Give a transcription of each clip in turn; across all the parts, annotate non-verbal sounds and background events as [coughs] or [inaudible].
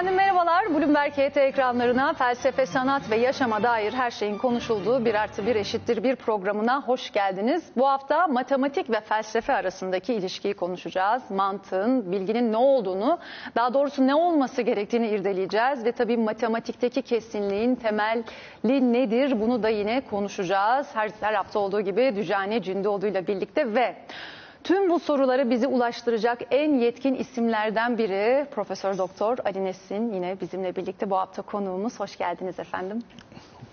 Efendim merhabalar. Bloomberg HT ekranlarına felsefe, sanat ve yaşama dair her şeyin konuşulduğu bir artı bir eşittir bir programına hoş geldiniz. Bu hafta matematik ve felsefe arasındaki ilişkiyi konuşacağız. Mantığın, bilginin ne olduğunu, daha doğrusu ne olması gerektiğini irdeleyeceğiz. Ve tabii matematikteki kesinliğin temeli nedir bunu da yine konuşacağız. Her, her hafta olduğu gibi Dücane Cündoğdu ile birlikte ve... Tüm bu soruları bizi ulaştıracak en yetkin isimlerden biri Profesör Doktor Ali Nesin yine bizimle birlikte bu hafta konuğumuz. Hoş geldiniz efendim.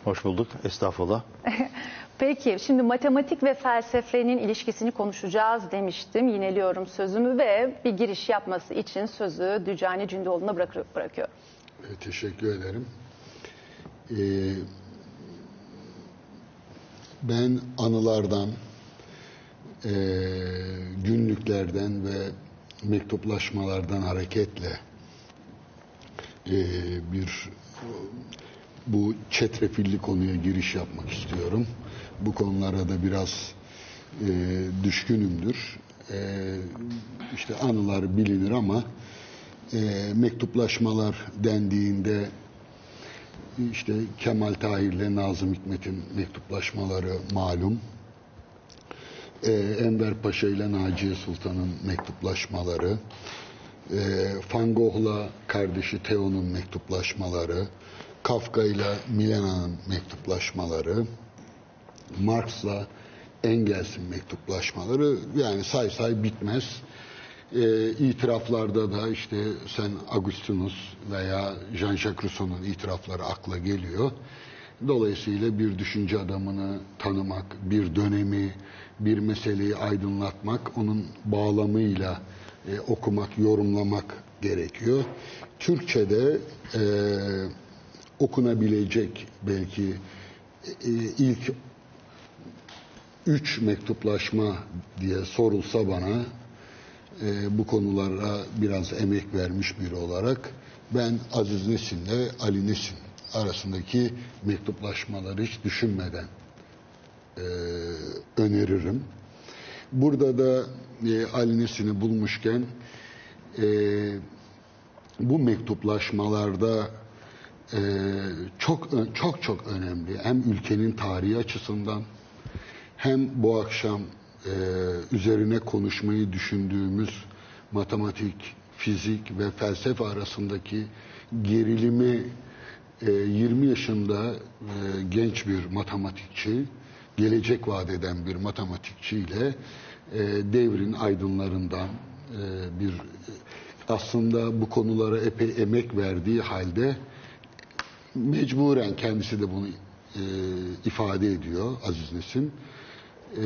Hoş bulduk. Estağfurullah. [laughs] Peki şimdi matematik ve felsefenin ilişkisini konuşacağız demiştim. Yineliyorum sözümü ve bir giriş yapması için sözü Dücani Cündoğlu'na bırak- bırakıyorum. E, Teşekkür ederim. Ee, ben anılardan, e, günlüklerden ve mektuplaşmalardan hareketle e, bir bu çetrefilli konuya giriş yapmak istiyorum. Bu konulara da biraz e, düşkünümdür. E, işte anılar bilinir ama e, mektuplaşmalar dendiğinde işte Kemal Tahir'le Nazım Hikmet'in mektuplaşmaları malum. Ee, Enver Paşa ile Naciye Sultan'ın mektuplaşmaları, ee, Van kardeşi Theo'nun mektuplaşmaları, Kafka ile Milena'nın mektuplaşmaları, Marx'la Engels'in mektuplaşmaları yani say say bitmez. Ee, itiraflarda da işte sen Agustinus veya Jean-Jacques Rousseau'nun itirafları akla geliyor. Dolayısıyla bir düşünce adamını tanımak, bir dönemi, bir meseleyi aydınlatmak, onun bağlamıyla e, okumak, yorumlamak gerekiyor. Türkçe'de e, okunabilecek belki e, ilk üç mektuplaşma diye sorulsa bana e, bu konulara biraz emek vermiş biri olarak ben Aziz Nesin'le Ali Nesin arasındaki mektuplaşmaları hiç düşünmeden e, öneririm. Burada da e, Ali Nesin'i bulmuşken e, bu mektuplaşmalarda e, çok çok çok önemli hem ülkenin tarihi açısından hem bu akşam e, üzerine konuşmayı düşündüğümüz matematik, fizik ve felsefe arasındaki gerilimi e, 20 yaşında e, genç bir matematikçi, gelecek vaat eden bir matematikçiyle e, devrin aydınlarından e, bir aslında bu konulara epey emek verdiği halde mecburen kendisi de bunu e, ifade ediyor Aziz Nesin e,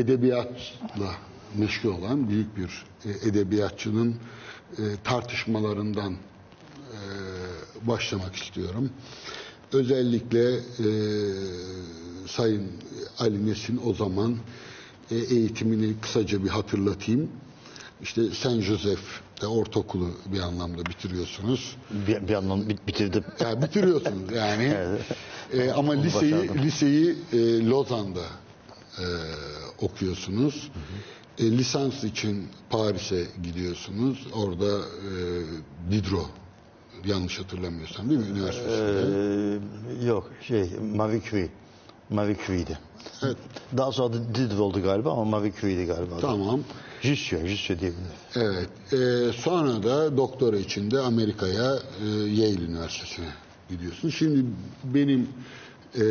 edebiyatla meşgul olan büyük bir e, edebiyatçının e, tartışmalarından e, başlamak istiyorum. Özellikle e, Sayın Ali Nesin o zaman e, eğitimini kısaca bir hatırlatayım. İşte Saint Joseph'te ortaokulu bir anlamda bitiriyorsunuz. Bir, bir anlamda bit- bitirdim. Yani bitiriyorsunuz yani. [laughs] E, ama liseyi başardım. liseyi e, Lozan'da e, okuyorsunuz. E, lisans için Paris'e gidiyorsunuz. Orada e, Diderot yanlış hatırlamıyorsam değil mi üniversitesinde? Ee, yok şey Marie Curie. Marie Curie'di. Evet. Daha sonra da Diderot oldu galiba ama Marie Curie'di galiba. Tamam. Jussieu, Jussieu diyebilirim. Evet. E, sonra da doktora için de Amerika'ya e, Yale Üniversitesi'ne gidiyorsun. Şimdi benim e,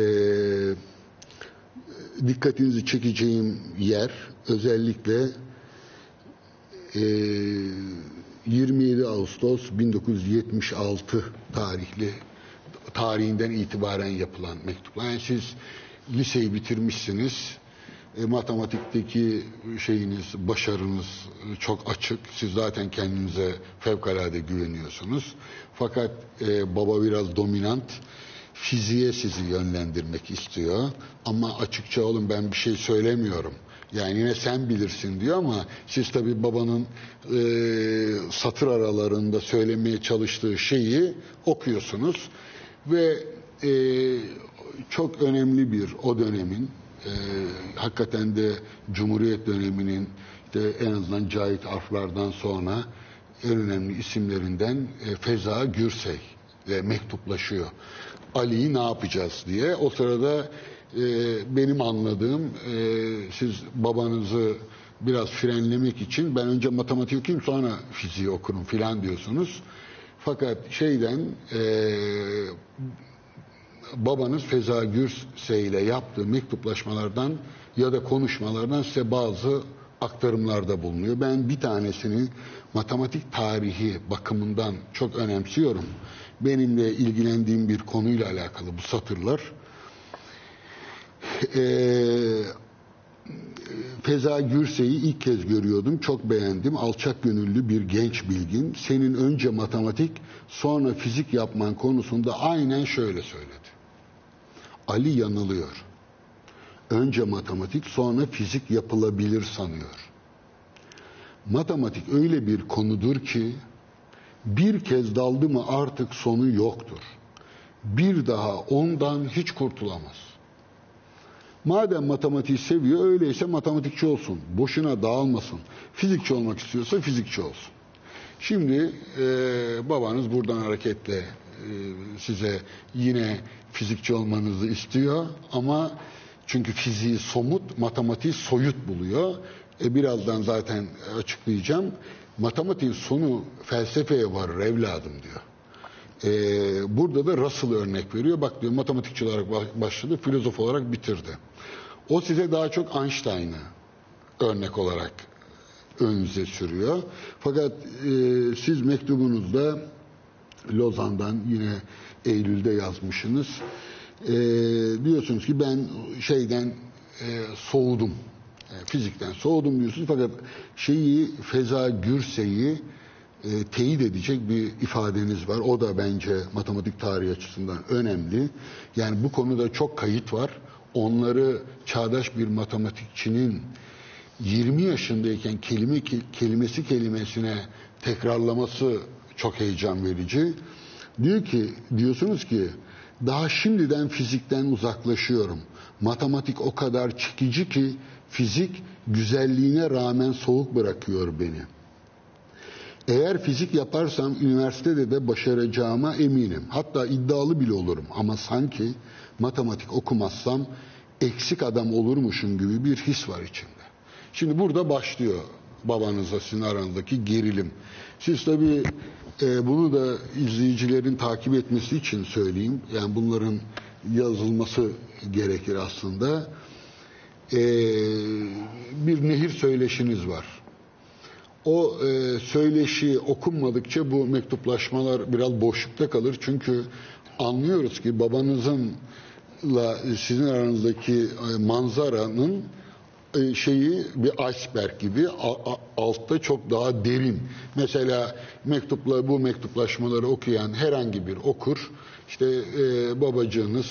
dikkatinizi çekeceğim yer özellikle e, 27 Ağustos 1976 tarihli tarihinden itibaren yapılan mektuplar. Yani siz liseyi bitirmişsiniz. E, matematikteki şeyiniz, başarınız e, çok açık. Siz zaten kendinize fevkalade güveniyorsunuz. Fakat e, baba biraz dominant. Fiziğe sizi yönlendirmek istiyor. Ama açıkça oğlum ben bir şey söylemiyorum. Yani yine sen bilirsin diyor ama siz tabii babanın e, satır aralarında söylemeye çalıştığı şeyi okuyorsunuz. Ve e, çok önemli bir o dönemin e, hakikaten de Cumhuriyet döneminin de en azından Cahit Arflardan sonra en önemli isimlerinden e, Feza Gürsey ile mektuplaşıyor. Ali'yi ne yapacağız diye. O sırada e, benim anladığım e, siz babanızı biraz frenlemek için ben önce matematik okuyayım sonra fiziği okurum filan diyorsunuz. Fakat şeyden e, babanız Feza Gürsey ile yaptığı mektuplaşmalardan ya da konuşmalardan size bazı aktarımlarda bulunuyor. Ben bir tanesini matematik tarihi bakımından çok önemsiyorum. Benimle ilgilendiğim bir konuyla alakalı bu satırlar. Ee, Feza Gürsey'i ilk kez görüyordum. Çok beğendim. Alçak gönüllü bir genç bilgin. Senin önce matematik sonra fizik yapman konusunda aynen şöyle söyledi. Ali yanılıyor. Önce matematik sonra fizik yapılabilir sanıyor. Matematik öyle bir konudur ki bir kez daldı mı artık sonu yoktur. Bir daha ondan hiç kurtulamaz. Madem matematiği seviyor öyleyse matematikçi olsun. Boşuna dağılmasın. Fizikçi olmak istiyorsa fizikçi olsun. Şimdi e, babanız buradan hareketle e, size yine fizikçi olmanızı istiyor ama çünkü fiziği somut, matematiği soyut buluyor. E, birazdan zaten açıklayacağım. Matematiğin sonu felsefeye varır evladım diyor. Ee, burada da Russell örnek veriyor. Bak diyor matematikçi olarak başladı, filozof olarak bitirdi. O size daha çok Einstein'ı örnek olarak önünüze sürüyor. Fakat e, siz mektubunuzda Lozan'dan yine Eylül'de yazmışsınız. E, diyorsunuz ki ben şeyden e, soğudum. E, fizikten soğudum diyorsunuz. Fakat şeyi Feza Gürsey'i e, teyit edecek bir ifadeniz var. O da bence matematik tarihi açısından önemli. Yani bu konuda çok kayıt var. Onları çağdaş bir matematikçinin 20 yaşındayken kelime kelimesi kelimesine tekrarlaması çok heyecan verici. Diyor ki diyorsunuz ki daha şimdiden fizikten uzaklaşıyorum. Matematik o kadar çekici ki fizik güzelliğine rağmen soğuk bırakıyor beni. Eğer fizik yaparsam üniversitede de başaracağıma eminim. Hatta iddialı bile olurum ama sanki matematik okumazsam eksik adam olurmuşum gibi bir his var içimde. Şimdi burada başlıyor babanızla sizin aranızdaki gerilim. Siz tabii e, bunu da izleyicilerin takip etmesi için söyleyeyim. Yani bunların yazılması gerekir aslında. E, bir nehir söyleşiniz var. O e, söyleşi okunmadıkça bu mektuplaşmalar biraz boşlukta kalır. Çünkü anlıyoruz ki babanızınla sizin aranızdaki e, manzaranın e, şeyi bir iceberg gibi altta çok daha derin. Mesela mektupla bu mektuplaşmaları okuyan herhangi bir okur işte e, babacığınız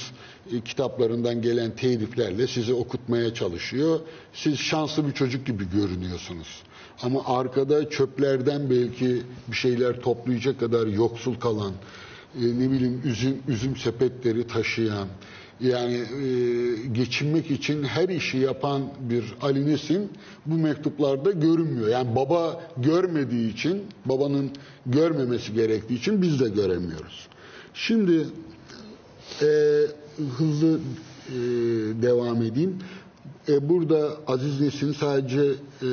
e, kitaplarından gelen teyitlerle sizi okutmaya çalışıyor. Siz şanslı bir çocuk gibi görünüyorsunuz. Ama arkada çöplerden belki bir şeyler toplayacak kadar yoksul kalan, e, ne bileyim üzüm, üzüm sepetleri taşıyan, yani e, geçinmek için her işi yapan bir Ali Nesin bu mektuplarda görünmüyor. Yani baba görmediği için, babanın görmemesi gerektiği için biz de göremiyoruz. Şimdi e, hızlı e, devam edeyim. E, burada Aziz Nesin sadece e,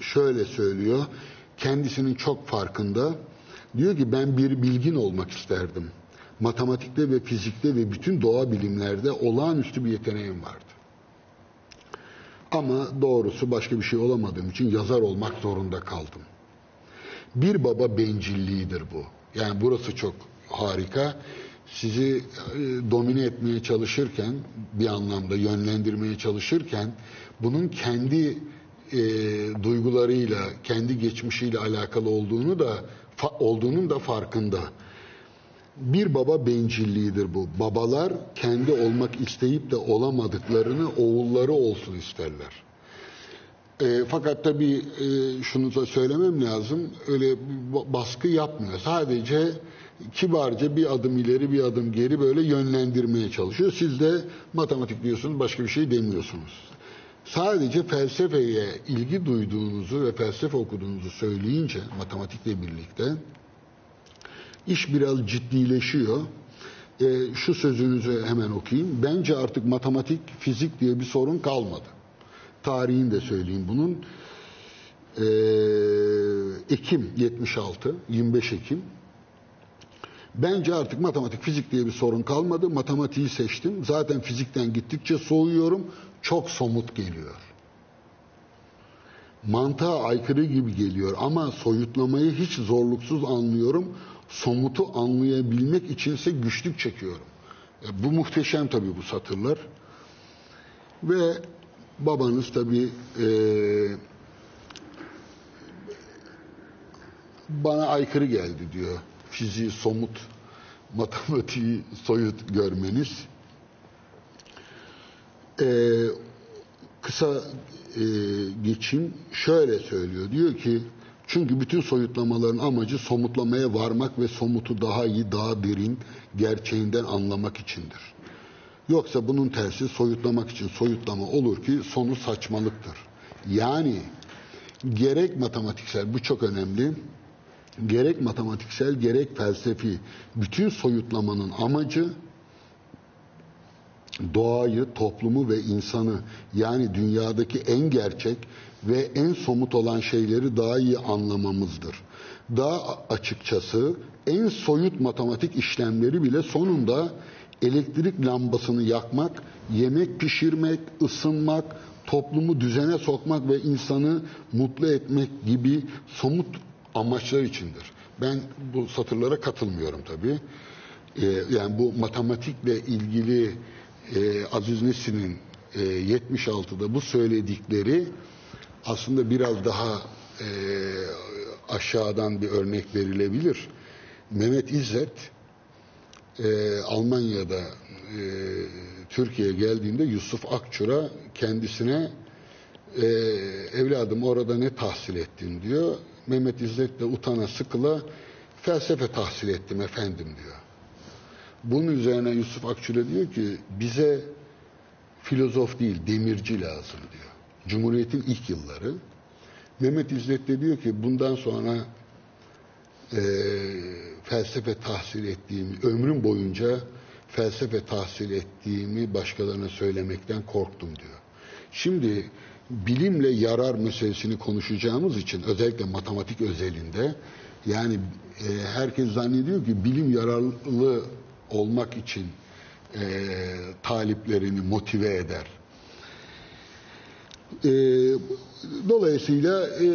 şöyle söylüyor. Kendisinin çok farkında. Diyor ki ben bir bilgin olmak isterdim. Matematikte ve fizikte ve bütün doğa bilimlerde olağanüstü bir yeteneğim vardı. Ama doğrusu başka bir şey olamadığım için yazar olmak zorunda kaldım. Bir baba bencilliğidir bu. Yani burası çok harika sizi e, domine etmeye çalışırken bir anlamda yönlendirmeye çalışırken bunun kendi e, duygularıyla, kendi geçmişiyle alakalı olduğunu da olduğunun da farkında. Bir baba bencilliğidir bu. Babalar kendi olmak isteyip de olamadıklarını oğulları olsun isterler. E, fakat tabii e, şunu da söylemem lazım. Öyle baskı yapmıyor. Sadece kibarca bir adım ileri bir adım geri böyle yönlendirmeye çalışıyor. Siz de matematik diyorsunuz başka bir şey demiyorsunuz. sadece felsefeye ilgi duyduğunuzu ve felsefe okuduğunuzu söyleyince matematikle birlikte iş biraz ciddileşiyor. E, şu sözünüzü hemen okuyayım. Bence artık matematik, fizik diye bir sorun kalmadı. Tarihini de söyleyeyim bunun. E, Ekim 76, 25 Ekim. Bence artık matematik, fizik diye bir sorun kalmadı. Matematiği seçtim. Zaten fizikten gittikçe soğuyorum. Çok somut geliyor. Mantığa aykırı gibi geliyor ama soyutlamayı hiç zorluksuz anlıyorum. Somutu anlayabilmek içinse güçlük çekiyorum. E, bu muhteşem tabii bu satırlar. Ve babanız tabii e, bana aykırı geldi diyor. Fiziği somut, [laughs] matematiği soyut görmeniz. Ee, kısa e, geçim şöyle söylüyor. Diyor ki çünkü bütün soyutlamaların amacı somutlamaya varmak ve somutu daha iyi, daha derin, gerçeğinden anlamak içindir. Yoksa bunun tersi soyutlamak için soyutlama olur ki sonu saçmalıktır. Yani gerek matematiksel, bu çok önemli, gerek matematiksel gerek felsefi bütün soyutlamanın amacı doğayı, toplumu ve insanı yani dünyadaki en gerçek ve en somut olan şeyleri daha iyi anlamamızdır. Daha açıkçası en soyut matematik işlemleri bile sonunda elektrik lambasını yakmak, yemek pişirmek, ısınmak, toplumu düzene sokmak ve insanı mutlu etmek gibi somut amaçlar içindir. Ben bu satırlara katılmıyorum tabii. Ee, yani bu matematikle ilgili e, Aziz Nesin'in e, 76'da bu söyledikleri aslında biraz daha e, aşağıdan bir örnek verilebilir. Mehmet İzzet e, Almanya'da e, Türkiye'ye geldiğinde Yusuf Akçur'a kendisine e, evladım orada ne tahsil ettin diyor. Mehmet İzzet de utana sıkıla felsefe tahsil ettim efendim diyor. Bunun üzerine Yusuf Akçura diyor ki bize filozof değil demirci lazım diyor. Cumhuriyet'in ilk yılları. Mehmet İzzet de diyor ki bundan sonra e, felsefe tahsil ettiğimi, ömrüm boyunca felsefe tahsil ettiğimi başkalarına söylemekten korktum diyor. Şimdi bilimle yarar meselesini konuşacağımız için özellikle matematik özelinde yani e, herkes zannediyor ki bilim yararlı olmak için e, taliplerini motive eder. E, dolayısıyla e,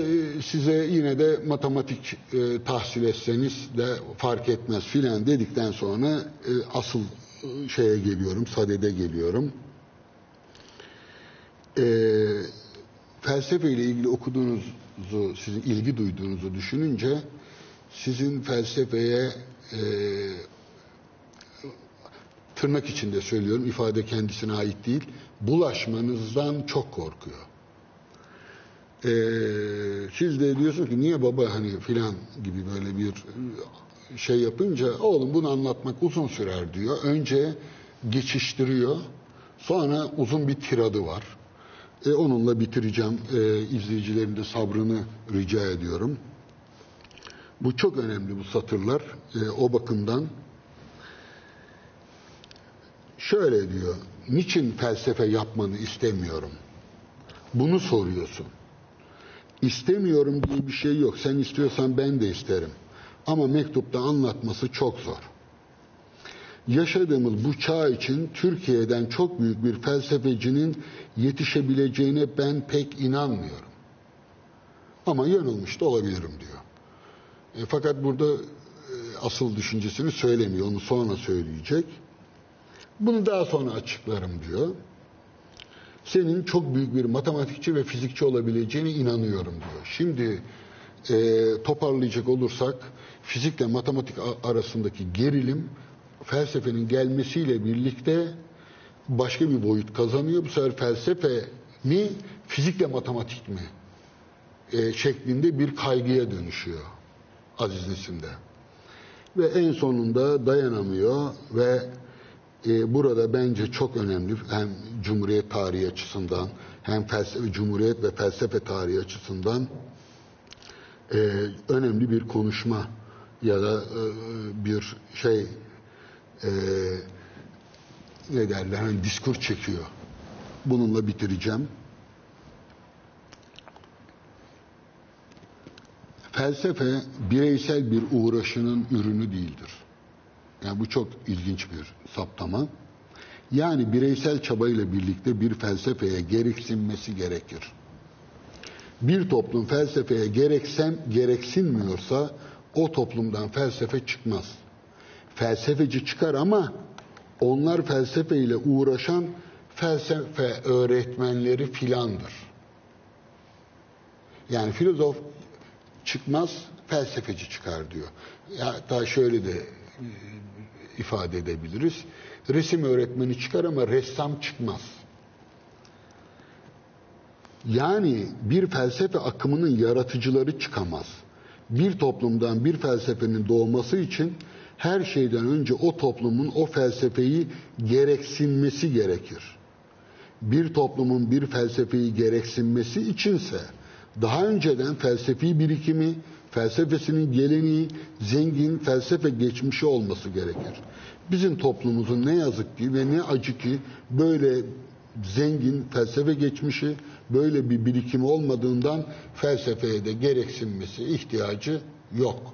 size yine de matematik e, tahsil etseniz de fark etmez filan dedikten sonra e, asıl e, şeye geliyorum, sadede geliyorum. E, felsefe ile ilgili okuduğunuzu, sizin ilgi duyduğunuzu düşününce sizin felsefeye e, tırnak içinde söylüyorum, ifade kendisine ait değil, bulaşmanızdan çok korkuyor. Ee, siz de diyorsunuz ki niye baba hani filan gibi böyle bir şey yapınca oğlum bunu anlatmak uzun sürer diyor. Önce geçiştiriyor. Sonra uzun bir tiradı var. E, onunla bitireceğim. E, izleyicilerin de sabrını rica ediyorum. Bu çok önemli bu satırlar. E, o bakımdan şöyle diyor. Niçin felsefe yapmanı istemiyorum? Bunu soruyorsun. İstemiyorum diye bir şey yok. Sen istiyorsan ben de isterim. Ama mektupta anlatması çok zor. Yaşadığımız bu çağ için Türkiye'den çok büyük bir felsefecinin yetişebileceğine ben pek inanmıyorum. Ama yanılmış da olabilirim diyor. E, fakat burada e, asıl düşüncesini söylemiyor. Onu sonra söyleyecek. Bunu daha sonra açıklarım diyor. Senin çok büyük bir matematikçi ve fizikçi olabileceğine inanıyorum diyor. Şimdi e, toparlayacak olursak fizikle matematik arasındaki gerilim felsefenin gelmesiyle birlikte başka bir boyut kazanıyor. Bu sefer felsefe mi, fizikle matematik mi e, şeklinde bir kaygıya dönüşüyor Aziz Nesin'de. Ve en sonunda dayanamıyor ve e, burada bence çok önemli hem Cumhuriyet tarihi açısından hem felsefe, Cumhuriyet ve felsefe tarihi açısından e, önemli bir konuşma ya da e, bir şey e, ne derler hani diskur çekiyor. Bununla bitireceğim. Felsefe bireysel bir uğraşının ürünü değildir. Yani bu çok ilginç bir saptama. Yani bireysel çabayla birlikte bir felsefeye gereksinmesi gerekir. Bir toplum felsefeye gereksem gereksinmiyorsa o toplumdan felsefe çıkmaz. Felsefeci çıkar ama onlar felsefeyle uğraşan felsefe öğretmenleri filandır. Yani filozof çıkmaz, felsefeci çıkar diyor. Hatta şöyle de e, ifade edebiliriz. Resim öğretmeni çıkar ama ressam çıkmaz. Yani bir felsefe akımının yaratıcıları çıkamaz. Bir toplumdan bir felsefenin doğması için her şeyden önce o toplumun o felsefeyi gereksinmesi gerekir. Bir toplumun bir felsefeyi gereksinmesi içinse daha önceden felsefi birikimi, felsefesinin geleneği, zengin felsefe geçmişi olması gerekir. Bizim toplumumuzun ne yazık ki ve ne acı ki böyle zengin felsefe geçmişi, böyle bir birikimi olmadığından felsefeye de gereksinmesi ihtiyacı yok.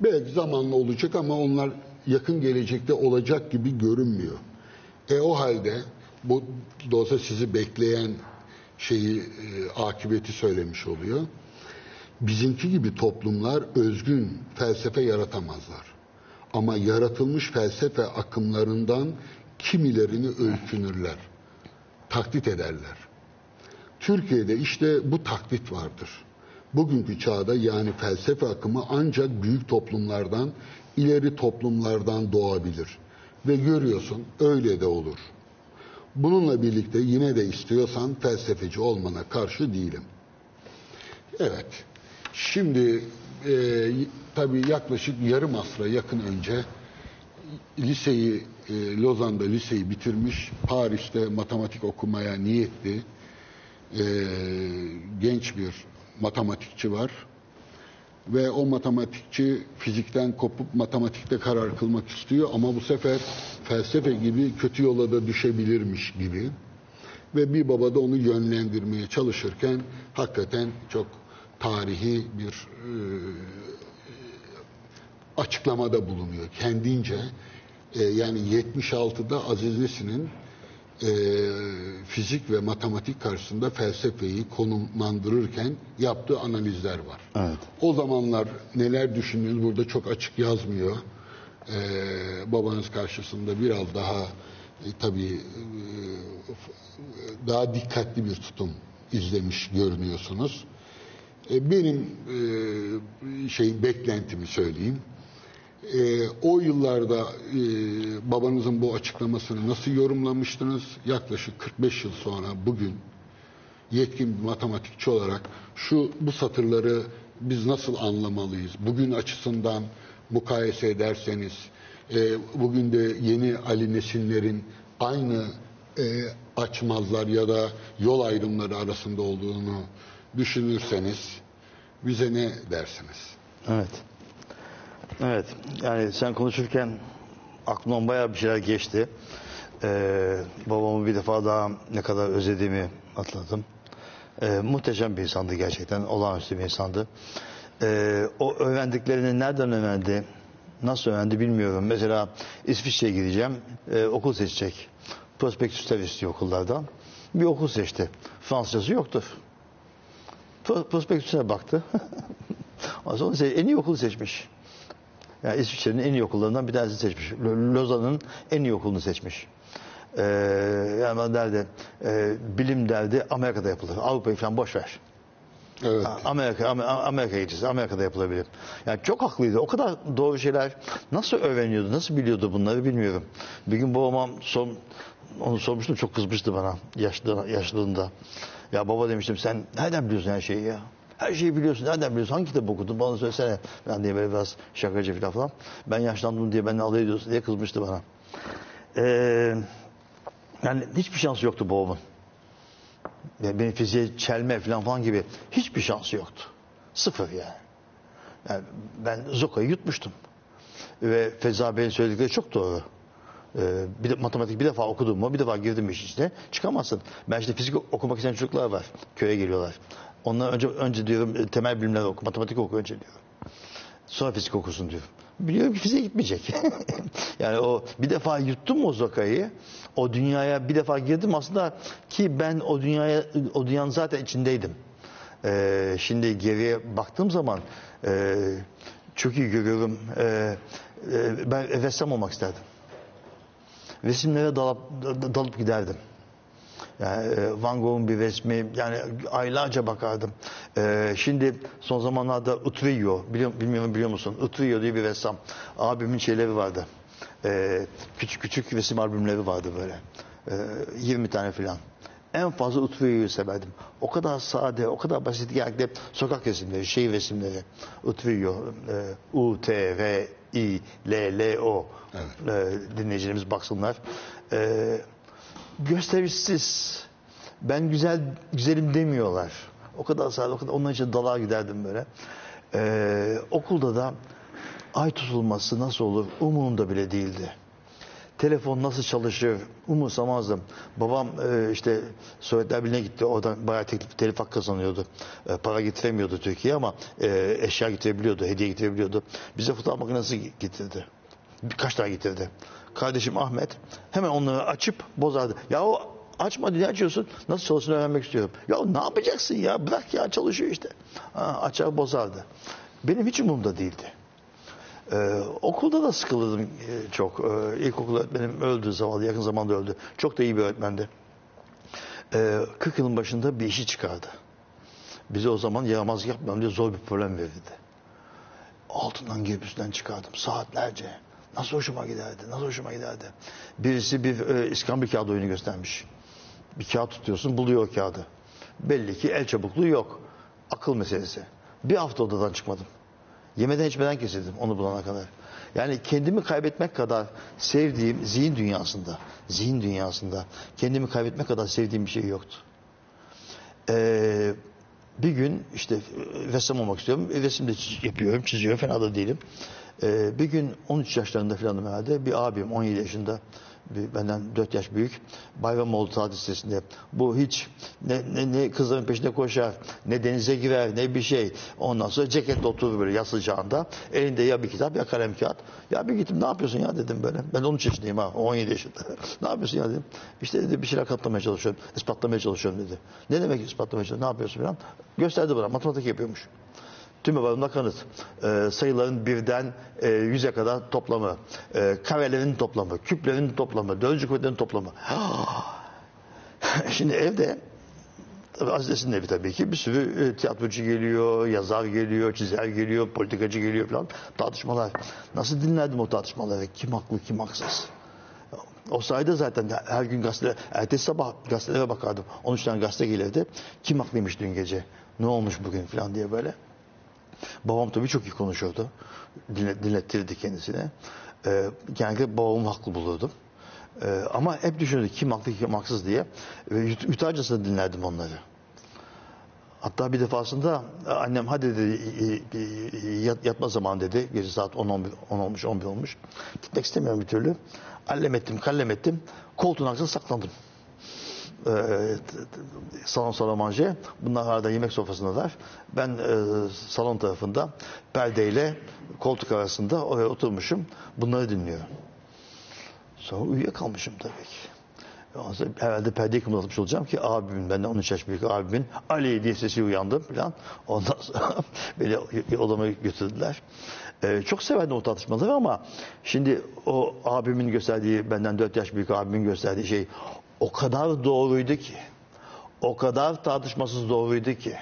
Belki zamanla olacak ama onlar yakın gelecekte olacak gibi görünmüyor. E o halde bu da sizi bekleyen şeyi e, akıbeti söylemiş oluyor. Bizimki gibi toplumlar özgün felsefe yaratamazlar. Ama yaratılmış felsefe akımlarından kimilerini ölçünürler. Taklit ederler. Türkiye'de işte bu taklit vardır. Bugünkü çağda yani felsefe akımı ancak büyük toplumlardan, ileri toplumlardan doğabilir. Ve görüyorsun öyle de olur. Bununla birlikte yine de istiyorsan felsefeci olmana karşı değilim. Evet. Şimdi e, tabii yaklaşık yarım asra yakın önce liseyi e, Lozan'da liseyi bitirmiş, Paris'te matematik okumaya niyetli e, genç bir matematikçi var. Ve o matematikçi fizikten kopup matematikte karar kılmak istiyor ama bu sefer felsefe gibi kötü yola da düşebilirmiş gibi. Ve bir baba da onu yönlendirmeye çalışırken hakikaten çok tarihi bir e, açıklamada bulunuyor kendince. E, yani 76'da Aziz Nesin'in e, fizik ve matematik karşısında felsefeyi konumlandırırken yaptığı analizler var. Evet. O zamanlar neler düşündüğünüz burada çok açık yazmıyor. E, babanız karşısında biraz daha e, tabii e, daha dikkatli bir tutum izlemiş görünüyorsunuz. E, benim e, şey beklentimi söyleyeyim. E, o yıllarda e, babanızın bu açıklamasını nasıl yorumlamıştınız? Yaklaşık 45 yıl sonra bugün yetkin bir matematikçi olarak şu bu satırları biz nasıl anlamalıyız? Bugün açısından mukayese ederseniz e, bugün de yeni Ali Nesinlerin aynı e, açmazlar ya da yol ayrımları arasında olduğunu düşünürseniz bize ne dersiniz? Evet. Evet. Yani sen konuşurken aklımdan bayağı bir şeyler geçti. Ee, babamı bir defa daha ne kadar özlediğimi hatırladım. Ee, muhteşem bir insandı gerçekten. Olağanüstü bir insandı. Ee, o öğrendiklerini nereden öğrendi? Nasıl öğrendi bilmiyorum. Mesela İsviçre'ye gideceğim. Ee, okul seçecek. Prospektüsler istiyor okullardan. Bir okul seçti. Fransızcası yoktur. Pro- baktı. [laughs] Ondan sonra en iyi okulu seçmiş. Yani İsviçre'nin en iyi okullarından bir tanesini seçmiş. Lo- Lozan'ın en iyi okulunu seçmiş. Ee, yani derdi, e, bilim derdi Amerika'da yapılır. Avrupa'yı falan boş ver. Evet. Amerika, Amer- Amerika'ya gideceğiz. Amerika'da yapılabilir. Yani çok haklıydı. O kadar doğru şeyler nasıl öğreniyordu, nasıl biliyordu bunları bilmiyorum. Bir gün babama son, onu sormuştum çok kızmıştı bana yaşlı, yaşlılığında. Ya baba demiştim sen nereden biliyorsun her şeyi ya? Her şeyi biliyorsun. Nereden biliyorsun? Hangi kitap okudun? Bana söylesene. Ben diye böyle biraz şakacı falan. Ben yaşlandım diye beni alay ediyorsun diye kızmıştı bana. Ee, yani hiçbir şansı yoktu babamın. Yani benim fiziğe çelme falan falan gibi hiçbir şansı yoktu. Sıfır yani. yani ben Zoka'yı yutmuştum. Ve Feza Bey'in söyledikleri çok doğru. Ee, bir de matematik bir defa okudun mu bir defa girdim işin içine çıkamazsın. Ben işte fizik okumak isteyen çocuklar var. Köye geliyorlar. Onlar önce önce diyorum e, temel bilimler oku, matematik oku önce diyorum. Sonra fizik okusun diyor. Biliyorum ki fiziğe gitmeyecek. [laughs] yani o bir defa yuttum o zokayı, o dünyaya bir defa girdim aslında ki ben o dünyaya, o dünyanın zaten içindeydim. Ee, şimdi geriye baktığım zaman e, çok iyi görüyorum. Ee, e, ben ressam olmak isterdim. Resimlere dalıp, dalıp giderdim. Yani e, Van Gogh'un bir resmi yani aylarca bakardım. Ee, şimdi son zamanlarda Utrillo biliyor, bilmiyorum biliyor musun? Utrillo diye bir ressam. Abimin şeyleri vardı. Ee, küçük küçük resim albümleri vardı böyle. Ee, 20 tane filan. En fazla Utrillo'yu severdim. O kadar sade, o kadar basit geldi. Sokak resimleri, şehir resimleri. Utrillo, e, U, T, R, I, L, L, O. Ee, dinleyicilerimiz baksınlar. Ee, gösterişsiz. Ben güzel güzelim demiyorlar. O kadar sade, o kadar onun için dalığa giderdim böyle. Ee, okulda da ay tutulması nasıl olur umurumda bile değildi. Telefon nasıl çalışır umursamazdım. Babam e, işte Sovyetler Birliği'ne gitti. Oradan bayağı teklif, telif hak kazanıyordu. E, para getiremiyordu Türkiye'ye ama e, eşya getirebiliyordu, hediye getirebiliyordu. Bize fotoğraf makinesi getirdi. Birkaç tane getirdi. Kardeşim Ahmet hemen onları açıp bozardı. Ya o açma diye açıyorsun. Nasıl çalıştığını öğrenmek istiyorum. Ya ne yapacaksın ya? Bırak ya çalışıyor işte. Ha, açar bozardı. Benim hiç umurumda değildi. Ee, okulda da sıkılırdım e, çok. Ee, ilkokul öğretmenim öldü zavallı yakın zamanda öldü. Çok da iyi bir öğretmendi. Ee, 40 yılın başında bir işi çıkardı. Bize o zaman yaramazlık yapmayalım diye zor bir problem verirdi. Altından girip çıkardım saatlerce. Nasıl hoşuma giderdi, nasıl hoşuma giderdi. Birisi bir e, iskambil kağıdı oyunu göstermiş. Bir kağıt tutuyorsun, buluyor o kağıdı. Belli ki el çabukluğu yok. Akıl meselesi. Bir hafta odadan çıkmadım. Yemeden içmeden kesildim onu bulana kadar. Yani kendimi kaybetmek kadar sevdiğim zihin dünyasında, zihin dünyasında kendimi kaybetmek kadar sevdiğim bir şey yoktu. Ee, bir gün işte e, ressam olmak istiyorum. Resim de yapıyorum, çiziyorum. Fena da değilim. Ee, bir gün 13 yaşlarında falanım herhalde. Bir abim 17 yaşında bir, benden 4 yaş büyük. Bayramoğlu tatil sitesinde. Bu hiç ne, ne, ne kızların peşinde koşar, ne denize girer, ne bir şey. Ondan sonra ceketle oturur böyle yaz. Elinde ya bir kitap ya kalem kağıt. Ya bir gittim ne yapıyorsun ya dedim böyle. Ben de 13 yaşındayım ha 17 yaşında. [laughs] ne yapıyorsun ya dedim. İşte dedi bir şeyler katlamaya çalışıyorum. ispatlamaya çalışıyorum dedi. Ne demek ispatlamaya çalışıyorum? Ne yapıyorsun falan. Gösterdi bana matematik yapıyormuş. Tüm varımda kanıt. Ee, sayıların birden e, yüze kadar toplamı, e, karelerin toplamı, küplerin toplamı, dördüncü kuvvetlerin toplamı. [gasps] Şimdi evde tabii Aziz Nesin'in evi tabii ki bir sürü e, tiyatrocu geliyor, yazar geliyor, çizer geliyor, politikacı geliyor falan tartışmalar. Nasıl dinlerdim o tartışmaları? Kim haklı, kim haksız? O sayede zaten her gün gazete, ertesi sabah gazetelere bakardım. 13 tane gazete gelirdi. Kim haklıymış dün gece? Ne olmuş bugün falan diye böyle. Babam tabii çok iyi konuşuyordu. Dinle, dinlettirdi kendisine. Ee, genellikle babamı haklı bulurdum. Ee, ama hep düşünürdü kim haklı kim haksız diye. Ve yut, yutarcasına dinlerdim onları. Hatta bir defasında annem hadi dedi e, e, yat, yatma zaman dedi. Gece saat 10, 11, 10 olmuş 11 olmuş. Gitmek istemiyorum bir türlü. Allem ettim kallem ettim. Koltuğun arkasına saklandım e, salon salamanje. Bunlar arada yemek sofrasındalar. Ben e, salon tarafında perdeyle koltuk arasında oraya oturmuşum. Bunları dinliyorum. Sonra uyuyakalmışım tabii ki. Herhalde perdeyi kımıldatmış olacağım ki abimin, benden 13 yaş büyük abimin Ali diye sesi uyandım falan. Ondan sonra [laughs] beni odama götürdüler. Ee, çok severdim o tartışmaları ama şimdi o abimin gösterdiği, benden 4 yaş büyük abimin gösterdiği şey o kadar doğruydu ki, o kadar tartışmasız doğruydu ki.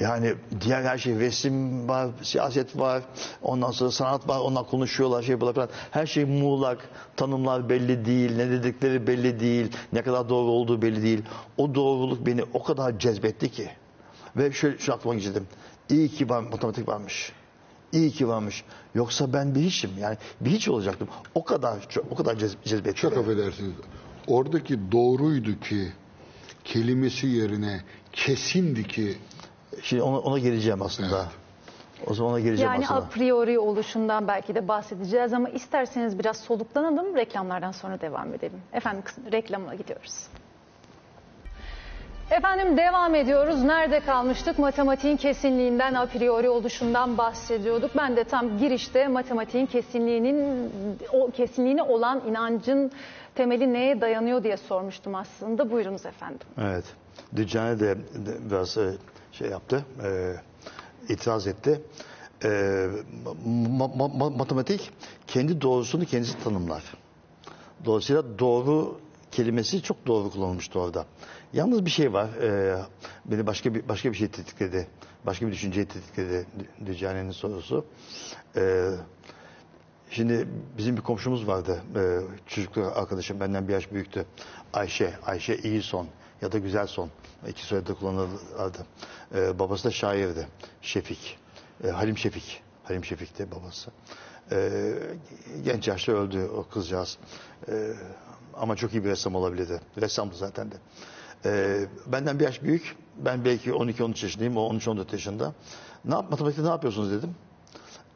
Yani diğer her şey resim var, siyaset var, ondan sonra sanat var, onlar konuşuyorlar, şey yapıyorlar falan. Her şey muğlak, tanımlar belli değil, ne dedikleri belli değil, ne kadar doğru olduğu belli değil. O doğruluk beni o kadar cezbetti ki. Ve şöyle şu aklıma geçirdim. İyi ki var, matematik varmış. İyi ki varmış. Yoksa ben bir hiçim. Yani bir hiç olacaktım. O kadar o kadar cez- cezbetti. Çok affedersiniz. Oradaki doğruydu ki kelimesi yerine kesindi ki Şimdi ona, ona geleceğim aslında. O zaman ona geleceğim Yani aslında. a priori oluşundan belki de bahsedeceğiz ama isterseniz biraz soluklanalım. Reklamlardan sonra devam edelim. Efendim reklama gidiyoruz. Efendim devam ediyoruz. Nerede kalmıştık? Matematiğin kesinliğinden, a priori oluşundan bahsediyorduk. Ben de tam girişte matematiğin kesinliğinin o kesinliğine olan inancın temeli neye dayanıyor diye sormuştum aslında. Buyurunuz efendim. Evet. Düccane de, biraz e, şey yaptı. E, itiraz etti. E, ma- ma- ma- matematik kendi doğrusunu kendisi tanımlar. Dolayısıyla doğru kelimesi çok doğru kullanılmıştı orada. Yalnız bir şey var. e, beni başka bir başka bir şey tetikledi. Başka bir düşünceyi tetikledi Düccane'nin sorusu. E, Şimdi bizim bir komşumuz vardı. Ee, çocukluk arkadaşım benden bir yaş büyüktü. Ayşe, Ayşe iyi son ya da güzel son. İki soyadı kullanırlardı. Ee, babası da şairdi. Şefik. Ee, Halim Şefik. Halim Şefik'ti babası. Ee, genç yaşta öldü o kızcağız. Ee, ama çok iyi bir ressam olabilirdi. Ressamdı zaten de. Benden bir yaş büyük. Ben belki 12-13 yaşındayım. O 13-14 yaşında. Ne yap, matematikte ne yapıyorsunuz dedim.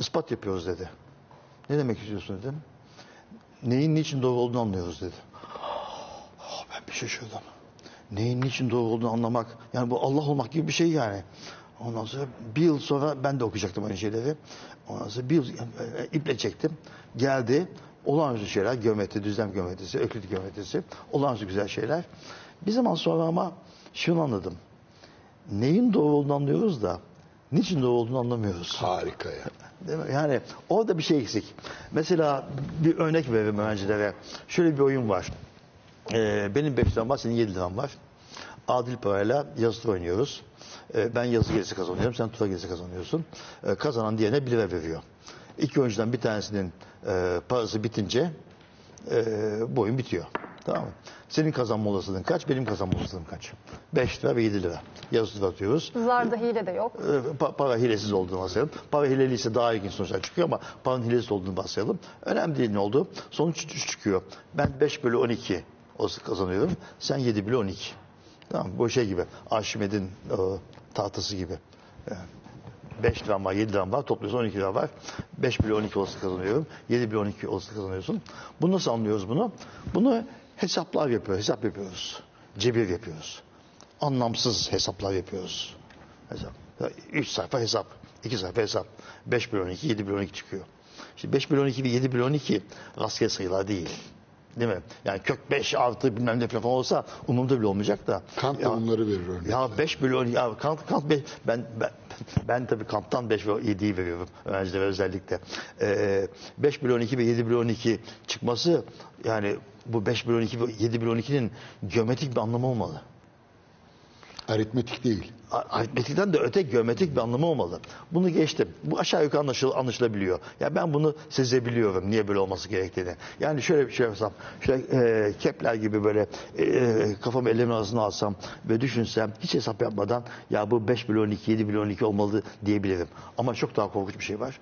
Ispat yapıyoruz dedi. Ne demek istiyorsun dedim. Neyin niçin doğru olduğunu anlıyoruz dedi. Oh, ben bir şaşırdım. Neyin niçin doğru olduğunu anlamak. Yani bu Allah olmak gibi bir şey yani. Ondan sonra bir yıl sonra ben de okuyacaktım aynı şeyleri. Ondan sonra bir yıl yani, e, iple çektim. Geldi. Olağanüstü şeyler. Geometri, düzlem geometrisi, öklit geometrisi. Olağanüstü güzel şeyler. Bir zaman sonra ama şunu anladım. Neyin doğru olduğunu anlıyoruz da niçin doğru olduğunu anlamıyoruz. harika ya. Değil mi? Yani orada bir şey eksik. Mesela bir örnek veririm öğrencilere. Şöyle bir oyun var. Ee, benim 5 liram var, senin 7 liram var. Adil parayla yazı tura oynuyoruz. Ee, ben yazı gerisi kazanıyorum, sen tura gerisi kazanıyorsun. Ee, kazanan diğerine 1 lira veriyor. İki oyuncudan bir tanesinin e, parası bitince e, bu oyun bitiyor. Tamam mı? Senin kazanma olasılığın kaç, benim kazanma olasılığım kaç? 5 lira ve 7 lira. Yazı tura atıyoruz. Zarda hile de yok. E, pa- para hilesiz olduğunu varsayalım. Para hileliyse daha ilginç sonuçlar çıkıyor ama paranın hilesiz olduğunu varsayalım. Önemli değil ne oldu. Sonuç çıkıyor. Ben 5 bölü 12 olsa kazanıyorum. Sen 7 bölü 12. Tamam? Bu şey gibi. Arşimed'in e, tahtası gibi. Yani 5 liram var, 7 liram var. Topluyorsun 12 lira var. 5 bölü 12 olsa kazanıyorum. 7 bölü 12 olsa kazanıyorsun. Bunu nasıl anlıyoruz bunu? Bunu hesaplar yapıyor, hesap yapıyoruz. Cebir yapıyoruz. Anlamsız hesaplar yapıyoruz. Hesap. 3 sayfa hesap. 2 sayfa hesap. 5 bölü 12, 7 bölü 12 çıkıyor. Şimdi 5 bölü 12 ve 7 bölü 12 rastgele sayılar değil. Değil mi? Yani kök 5 artı bilmem ne falan olsa umurumda bile olmayacak da. Kant da Ya- onları verir örnek. ya 5 bölü 12, ya Kant, Kant beş- ben, ben, ben tabii Kant'tan 5 ve 7'yi veriyorum öğrencilere özellikle. Ee, 5 bölü 12 ve 7 bölü 12 çıkması yani bu 5 bölü 12 ve 7 bölü 12'nin geometrik bir anlamı olmalı. Aritmetik değil. Aritmetikten de öte geometrik bir anlamı olmalı. Bunu geçtim. Bu aşağı yukarı anlaşıl, anlaşılabiliyor. Ya ben bunu sezebiliyorum niye böyle olması gerektiğini. Yani şöyle bir şey yapsam, şöyle e, Kepler gibi böyle e, kafamı elimin arasına alsam ve düşünsem hiç hesap yapmadan ya bu 5 bölü 12, 7 bölü 12 olmalı diyebilirim. Ama çok daha korkunç bir şey var.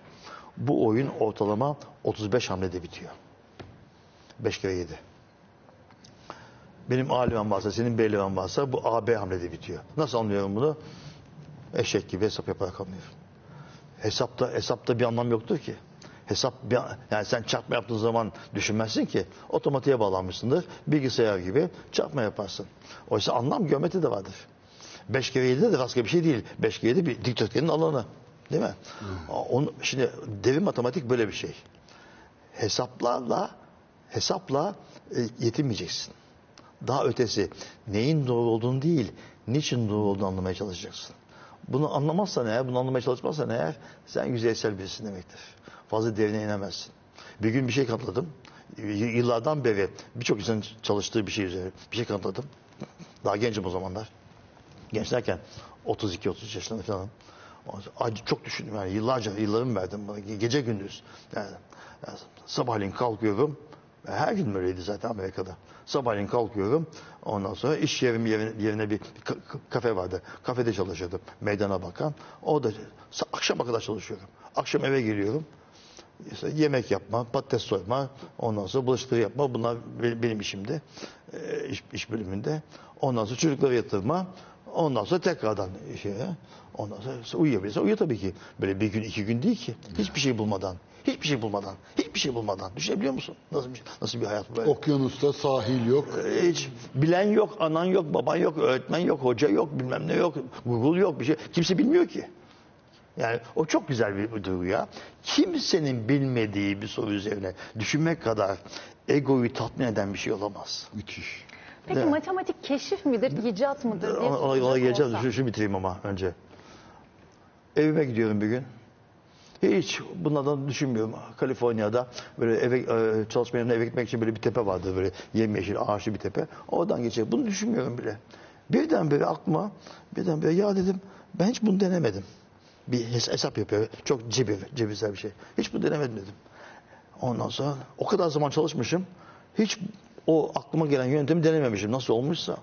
Bu oyun ortalama 35 hamlede bitiyor. 5 kere 7. Benim A liram varsa, senin B liram varsa bu A, B hamlede bitiyor. Nasıl anlıyorum bunu? Eşek gibi hesap yaparak anlıyorum. Hesapta, hesapta bir anlam yoktur ki. Hesap bir, yani sen çarpma yaptığın zaman düşünmezsin ki. Otomatiğe bağlanmışsındır. Bilgisayar gibi çarpma yaparsın. Oysa anlam geometride vardır. 5 kere 7 de rastgele bir şey değil. 5 kere 7 bir dikdörtgenin alanı. Değil mi? Onu, şimdi derin matematik böyle bir şey. Hesaplarla hesapla e, yetinmeyeceksin. Daha ötesi neyin doğru olduğunu değil, niçin doğru olduğunu anlamaya çalışacaksın. Bunu anlamazsan eğer, bunu anlamaya çalışmazsan eğer sen yüzeysel birisin demektir. Fazla derine inemezsin. Bir gün bir şey kanıtladım. Yıllardan beri birçok insanın çalıştığı bir şey üzerine bir şey kanıtladım. Daha gencim o zamanlar. Genç derken 32-33 yaşlarında falan. Çok düşündüm yani yıllarca yıllarımı verdim Gece gündüz. Yani, yani sabahleyin kalkıyorum. Her gün böyleydi zaten Amerika'da. Sabahleyin kalkıyorum. Ondan sonra iş yerim yerine, yerine bir ka- ka- kafe vardı. Kafede çalışıyordum. Meydana bakan. O da sa- akşama kadar çalışıyorum. Akşam eve geliyorum. İşte yemek yapma, patates soyma, ondan sonra bulaşıkları yapma. Bunlar be- benim işimde. İş, iş bölümünde. Ondan sonra çocukları yatırma. Ondan sonra tekrardan şeye. Ondan sonra uyuyabilirse uyuyor tabii ki. Böyle bir gün iki gün değil ki. Hiçbir şey bulmadan. Hiçbir şey bulmadan. Hiçbir şey bulmadan. Düşünebiliyor musun? Nasıl bir, nasıl bir hayat bu böyle? Okyanusta sahil yok. Hiç bilen yok, anan yok, baban yok, öğretmen yok, hoca yok, bilmem ne yok, Google yok bir şey. Kimse bilmiyor ki. Yani o çok güzel bir, duygu ya. Kimsenin bilmediği bir soru üzerine düşünmek kadar egoyu tatmin eden bir şey olamaz. Müthiş. Peki Evet. matematik keşif midir, icat mıdır Ona, ona, ona olsam. Şu, şu bitireyim ama önce. Evime gidiyorum bir gün. Hiç bunlardan düşünmüyorum. Kaliforniya'da böyle eve e, çalışma yerine eve gitmek için böyle bir tepe vardı. Böyle yemyeşil ağaçlı bir tepe. Oradan geçecek. Bunu düşünmüyorum bile. Birdenbire aklıma birdenbire ya dedim ben hiç bunu denemedim. Bir hes- hesap yapıyor. Çok cebir, cebirsel bir şey. Hiç bunu denemedim dedim. Ondan sonra o kadar zaman çalışmışım. Hiç o aklıma gelen yöntemi denememişim. Nasıl olmuşsa.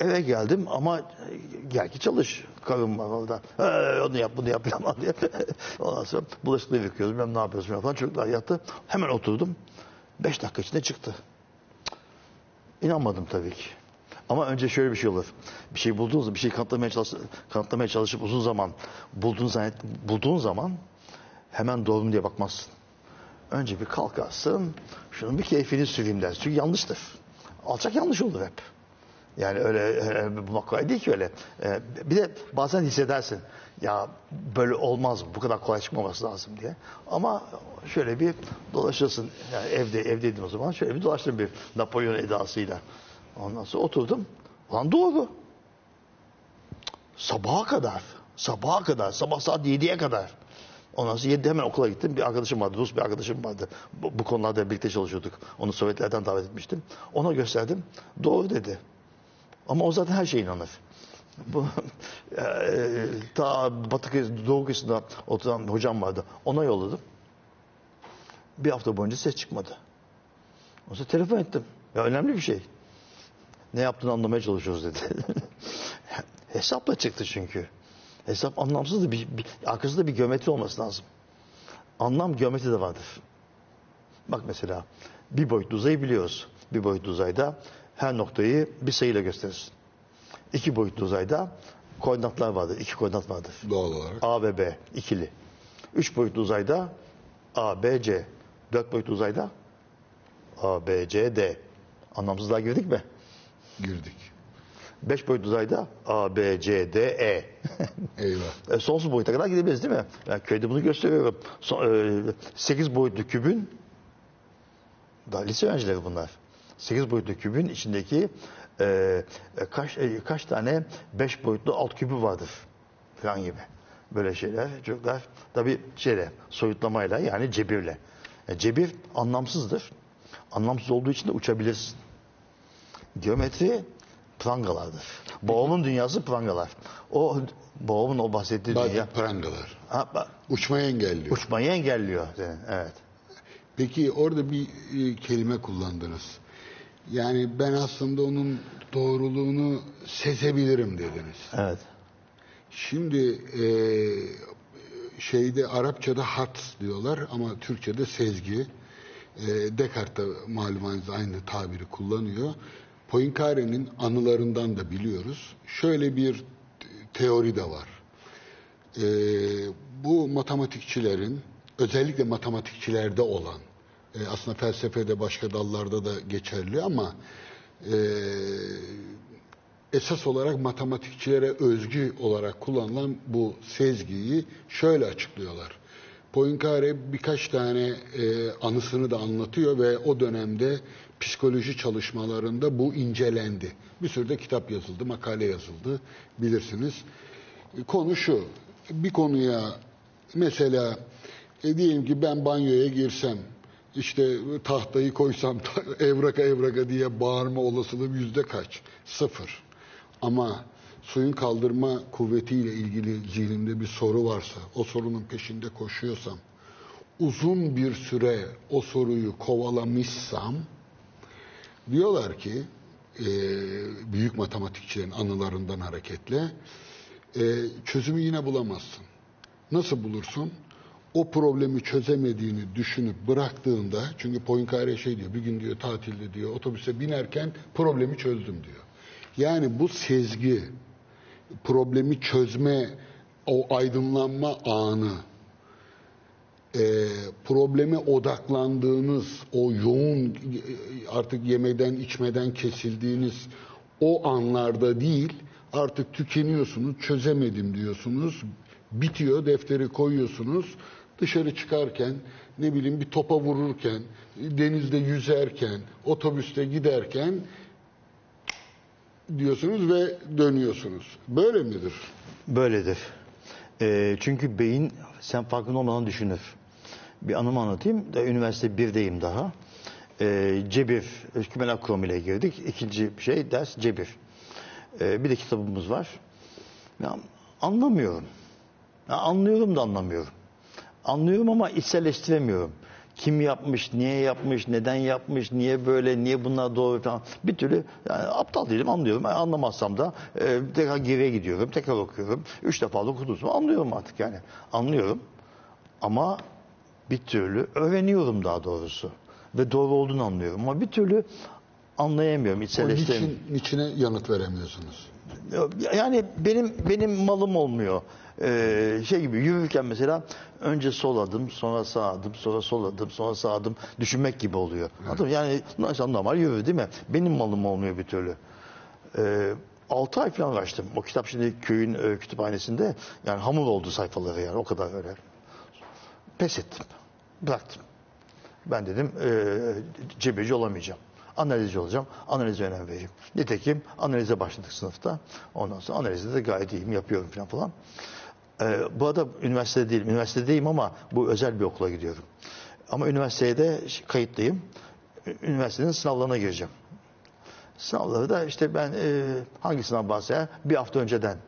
Eve geldim ama gel ki çalış. Karım var onu yap bunu yap [laughs] falan diye. Ondan sonra bulaşıkları yıkıyoruz. Ben ne yapıyorsun falan. Çocuklar yattı. Hemen oturdum. Beş dakika içinde çıktı. İnanmadım tabii ki. Ama önce şöyle bir şey olur. Bir şey bulduğunuz bir şey kanıtlamaya, çalış, kanıtlamaya çalışıp uzun zaman bulduğun, zannet, bulduğun zaman hemen doğru mu diye bakmazsın. Önce bir kalkarsın, şunun bir keyfini süreyim dersin. Çünkü yanlıştır. Alçak yanlış olur hep. Yani öyle e, kolay değil ki öyle. E, bir de bazen hissedersin. Ya böyle olmaz bu kadar kolay çıkmaması lazım diye. Ama şöyle bir dolaşırsın. Yani evde evdeydim o zaman. Şöyle bir dolaştım bir Napolyon edasıyla. Ondan sonra oturdum. Lan doğru. Sabaha kadar. Sabaha kadar. Sabah saat 7'ye kadar. Ondan sonra 7'de hemen okula gittim. Bir arkadaşım vardı. Rus bir arkadaşım vardı. Bu, bu konularda birlikte çalışıyorduk. Onu Sovyetlerden davet etmiştim. Ona gösterdim. Doğru dedi. Ama o zaten her şeye inanır. Bu, eee, [laughs] ta Batı Doğu kıyısında oturan hocam vardı. Ona yolladım. Bir hafta boyunca ses çıkmadı. O sonra telefon ettim. Ya önemli bir şey. Ne yaptığını anlamaya çalışıyoruz dedi. [laughs] Hesapla çıktı çünkü. Hesap anlamsız da bir, bir, arkasında bir geometri olması lazım. Anlam geometri de vardır. Bak mesela bir boyutlu uzayı biliyoruz. Bir boyutlu uzayda her noktayı bir sayıyla gösterirsin. İki boyutlu uzayda koordinatlar vardır. iki koordinat vardır. Doğal olarak. A ve B ikili. Üç boyutlu uzayda A, B, C. Dört boyutlu uzayda A, B, C, D. Anlamsızlığa girdik mi? Girdik. Beş boyutlu uzayda A, B, C, D, E. [laughs] Eyvah. E, sonsuz boyuta kadar gidebiliriz değil mi? Yani köyde bunu gösteriyorum. So- e, 8 boyutlu kübün daha lise öğrencileri bunlar. 8 boyutlu kübün içindeki e, e, kaç e, kaç tane 5 boyutlu alt kübü vardır falan gibi. Böyle şeyler çocuklar tabi şeyle soyutlamayla yani cebirle. E, cebir anlamsızdır. Anlamsız olduğu için de uçabilirsin. Geometri prangalardır. Babamın dünyası prangalar. O babamın o bahsettiği dünya Bazı prangalar. ha, ba- Uçmayı engelliyor. uçmayı engelliyor. Evet. Peki orada bir e, kelime kullandınız. Yani ben aslında onun doğruluğunu sezebilirim dediniz. Evet. Şimdi e, şeyde Arapçada hat diyorlar ama Türkçe'de sezgi. E, Descartes de malumunuz aynı tabiri kullanıyor. Poincare'nin anılarından da biliyoruz. Şöyle bir teori de var. E, bu matematikçilerin özellikle matematikçilerde olan e, aslında felsefede başka dallarda da geçerli ama e, esas olarak matematikçilere özgü olarak kullanılan bu sezgiyi şöyle açıklıyorlar. Poincare birkaç tane e, anısını da anlatıyor ve o dönemde psikoloji çalışmalarında bu incelendi. Bir sürü de kitap yazıldı, makale yazıldı bilirsiniz. Konu şu, bir konuya mesela e, diyelim ki ben banyoya girsem, işte tahtayı koysam evraka [laughs] evraka diye bağırma olasılığım yüzde kaç? Sıfır. Ama suyun kaldırma kuvvetiyle ilgili zihnimde bir soru varsa, o sorunun peşinde koşuyorsam, uzun bir süre o soruyu kovalamışsam diyorlar ki e, büyük matematikçilerin anılarından hareketle e, çözümü yine bulamazsın. Nasıl bulursun? O problemi çözemediğini düşünüp bıraktığında çünkü Poincaré şey diyor bir gün diyor tatilde diyor otobüse binerken problemi çözdüm diyor. Yani bu sezgi problemi çözme o aydınlanma anı e, probleme odaklandığınız o yoğun e, artık yemeden içmeden kesildiğiniz o anlarda değil artık tükeniyorsunuz çözemedim diyorsunuz bitiyor defteri koyuyorsunuz dışarı çıkarken ne bileyim bir topa vururken denizde yüzerken otobüste giderken diyorsunuz ve dönüyorsunuz. Böyle midir? Böyledir. Ee, çünkü beyin sen farkında olmadan düşünür. Bir anımı anlatayım. Da, üniversite 1'deyim daha. Ee, cebir, kümen akromu ile girdik. İkinci şey ders cebir. Ee, bir de kitabımız var. Ya, anlamıyorum. Ya, anlıyorum da anlamıyorum. Anlıyorum ama içselleştiremiyorum. Kim yapmış, niye yapmış, neden yapmış, niye böyle, niye bunlar doğru falan. Bir türlü yani aptal değilim anlıyorum. Yani anlamazsam da e, tekrar geriye gidiyorum, tekrar okuyorum. Üç defa da okudum. Anlıyorum artık yani. Anlıyorum. Ama bir türlü öğreniyorum daha doğrusu. Ve doğru olduğunu anlıyorum. Ama bir türlü anlayamıyorum, içselleştiremiyorum. niçin, niçine yanıt veremiyorsunuz? Yani benim benim malım olmuyor. Ee, şey gibi yürürken mesela önce sol adım, sonra sağ adım, sonra sol adım, sonra sağ adım düşünmek gibi oluyor. Mı? Yani normal, normal yürür değil mi? Benim malım olmuyor bir türlü. Ee, 6 ay falan uğraştım. O kitap şimdi köyün e, kütüphanesinde yani hamur oldu sayfaları yani o kadar öyle. Pes ettim. Bıraktım. Ben dedim e, cebeci olamayacağım. Analizci olacağım. Analize önem vereyim. Nitekim analize başladık sınıfta. Ondan sonra analizde de gayet iyiyim. Yapıyorum falan falan. E, bu arada üniversitede değilim. Üniversitedeyim ama bu özel bir okula gidiyorum. Ama üniversiteye de kayıtlıyım. Üniversitenin sınavlarına gireceğim. Sınavları da işte ben e, hangi sınav varsa bir hafta önceden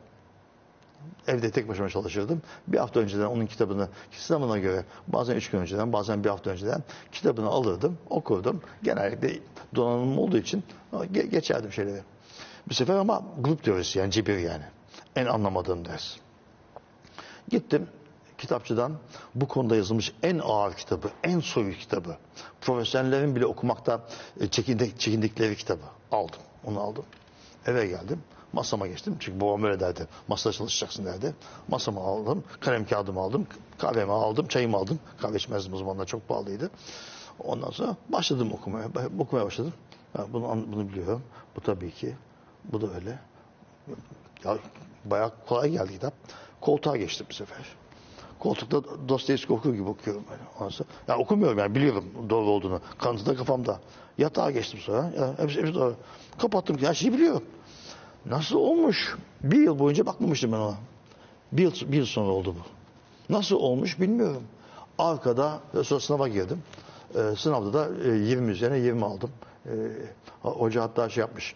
evde tek başıma çalışırdım. Bir hafta önceden onun kitabını sınavına göre bazen üç gün önceden bazen bir hafta önceden kitabını alırdım, okurdum. Genellikle donanımım olduğu için ge- geçerdim şeyleri. Bu sefer ama grup teorisi yani cebir yani. En anlamadığım ders. Gittim kitapçıdan bu konuda yazılmış en ağır kitabı, en soyut kitabı, profesyonellerin bile okumakta e, çekindik, çekindikleri kitabı aldım. Onu aldım. Eve geldim. Masama geçtim. Çünkü babam öyle derdi. Masada çalışacaksın derdi. Masama aldım. Kalem kağıdımı aldım. Kahvemi aldım. Çayımı aldım. Kahve içmezdim o zamanlar çok pahalıydı. Ondan sonra başladım okumaya. Okumaya başladım. Ha, bunu, bunu biliyorum. Bu tabii ki. Bu da öyle. Ya bayağı kolay geldi kitap. Koltuğa geçtim bu sefer. Koltukta Dostoyevski okur gibi okuyorum böyle. Ondan sonra, ya okumuyorum yani biliyorum doğru olduğunu. Kanıtı da kafamda. Yatağa geçtim sonra. Ya, hepsi, hepsi doğru. Kapattım her şeyi biliyorum. Nasıl olmuş? Bir yıl boyunca bakmamıştım ben ona. Bir yıl, bir yıl sonra oldu bu. Nasıl olmuş bilmiyorum. Arkada sonra sınava girdim. Ee, sınavda da e, 20 üzerine 20 aldım. Ee, hoca hatta şey yapmış.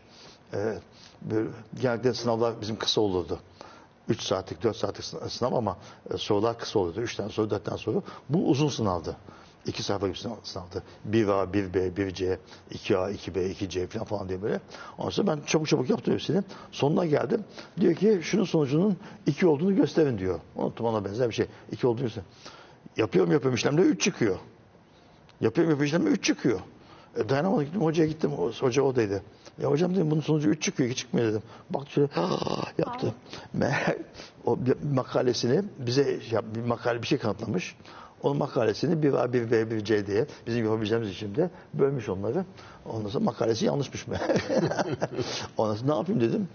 Ee, böyle, genellikle sınavlar bizim kısa olurdu. 3 saatlik, 4 saatlik sınav- ama e, sorular kısa oluyordu. 3 tane soru, 4 tane soru. Bu uzun sınavdı. İki sayfa gibi sınav, sınavdı. 1A, 1B, 1C, 2A, 2B, 2C falan falan diye böyle. Ondan sonra ben çabuk çabuk yaptım hepsini. Sonuna geldim. Diyor ki şunun sonucunun 2 olduğunu gösterin diyor. Unuttum ona benzer bir şey. 2 olduğunu gösterin. Yapıyorum yapıyorum işlemde 3 çıkıyor. Yapıyorum yapıyorum işlemde 3 çıkıyor. E, dayanamadım gittim hocaya gittim. O, hoca odaydı. Ya hocam dedim bunun sonucu 3 çıkıyor 2 çıkmıyor dedim. Bak şöyle yaptı. Meğer o makalesini bize yap- bir makale bir şey kanıtlamış. Onun makalesini bir A, bir B, bir C diye bizim yapabileceğimiz içinde bölmüş onları. Ondan sonra makalesi yanlışmış mı? [laughs] Ondan sonra ne yapayım dedim.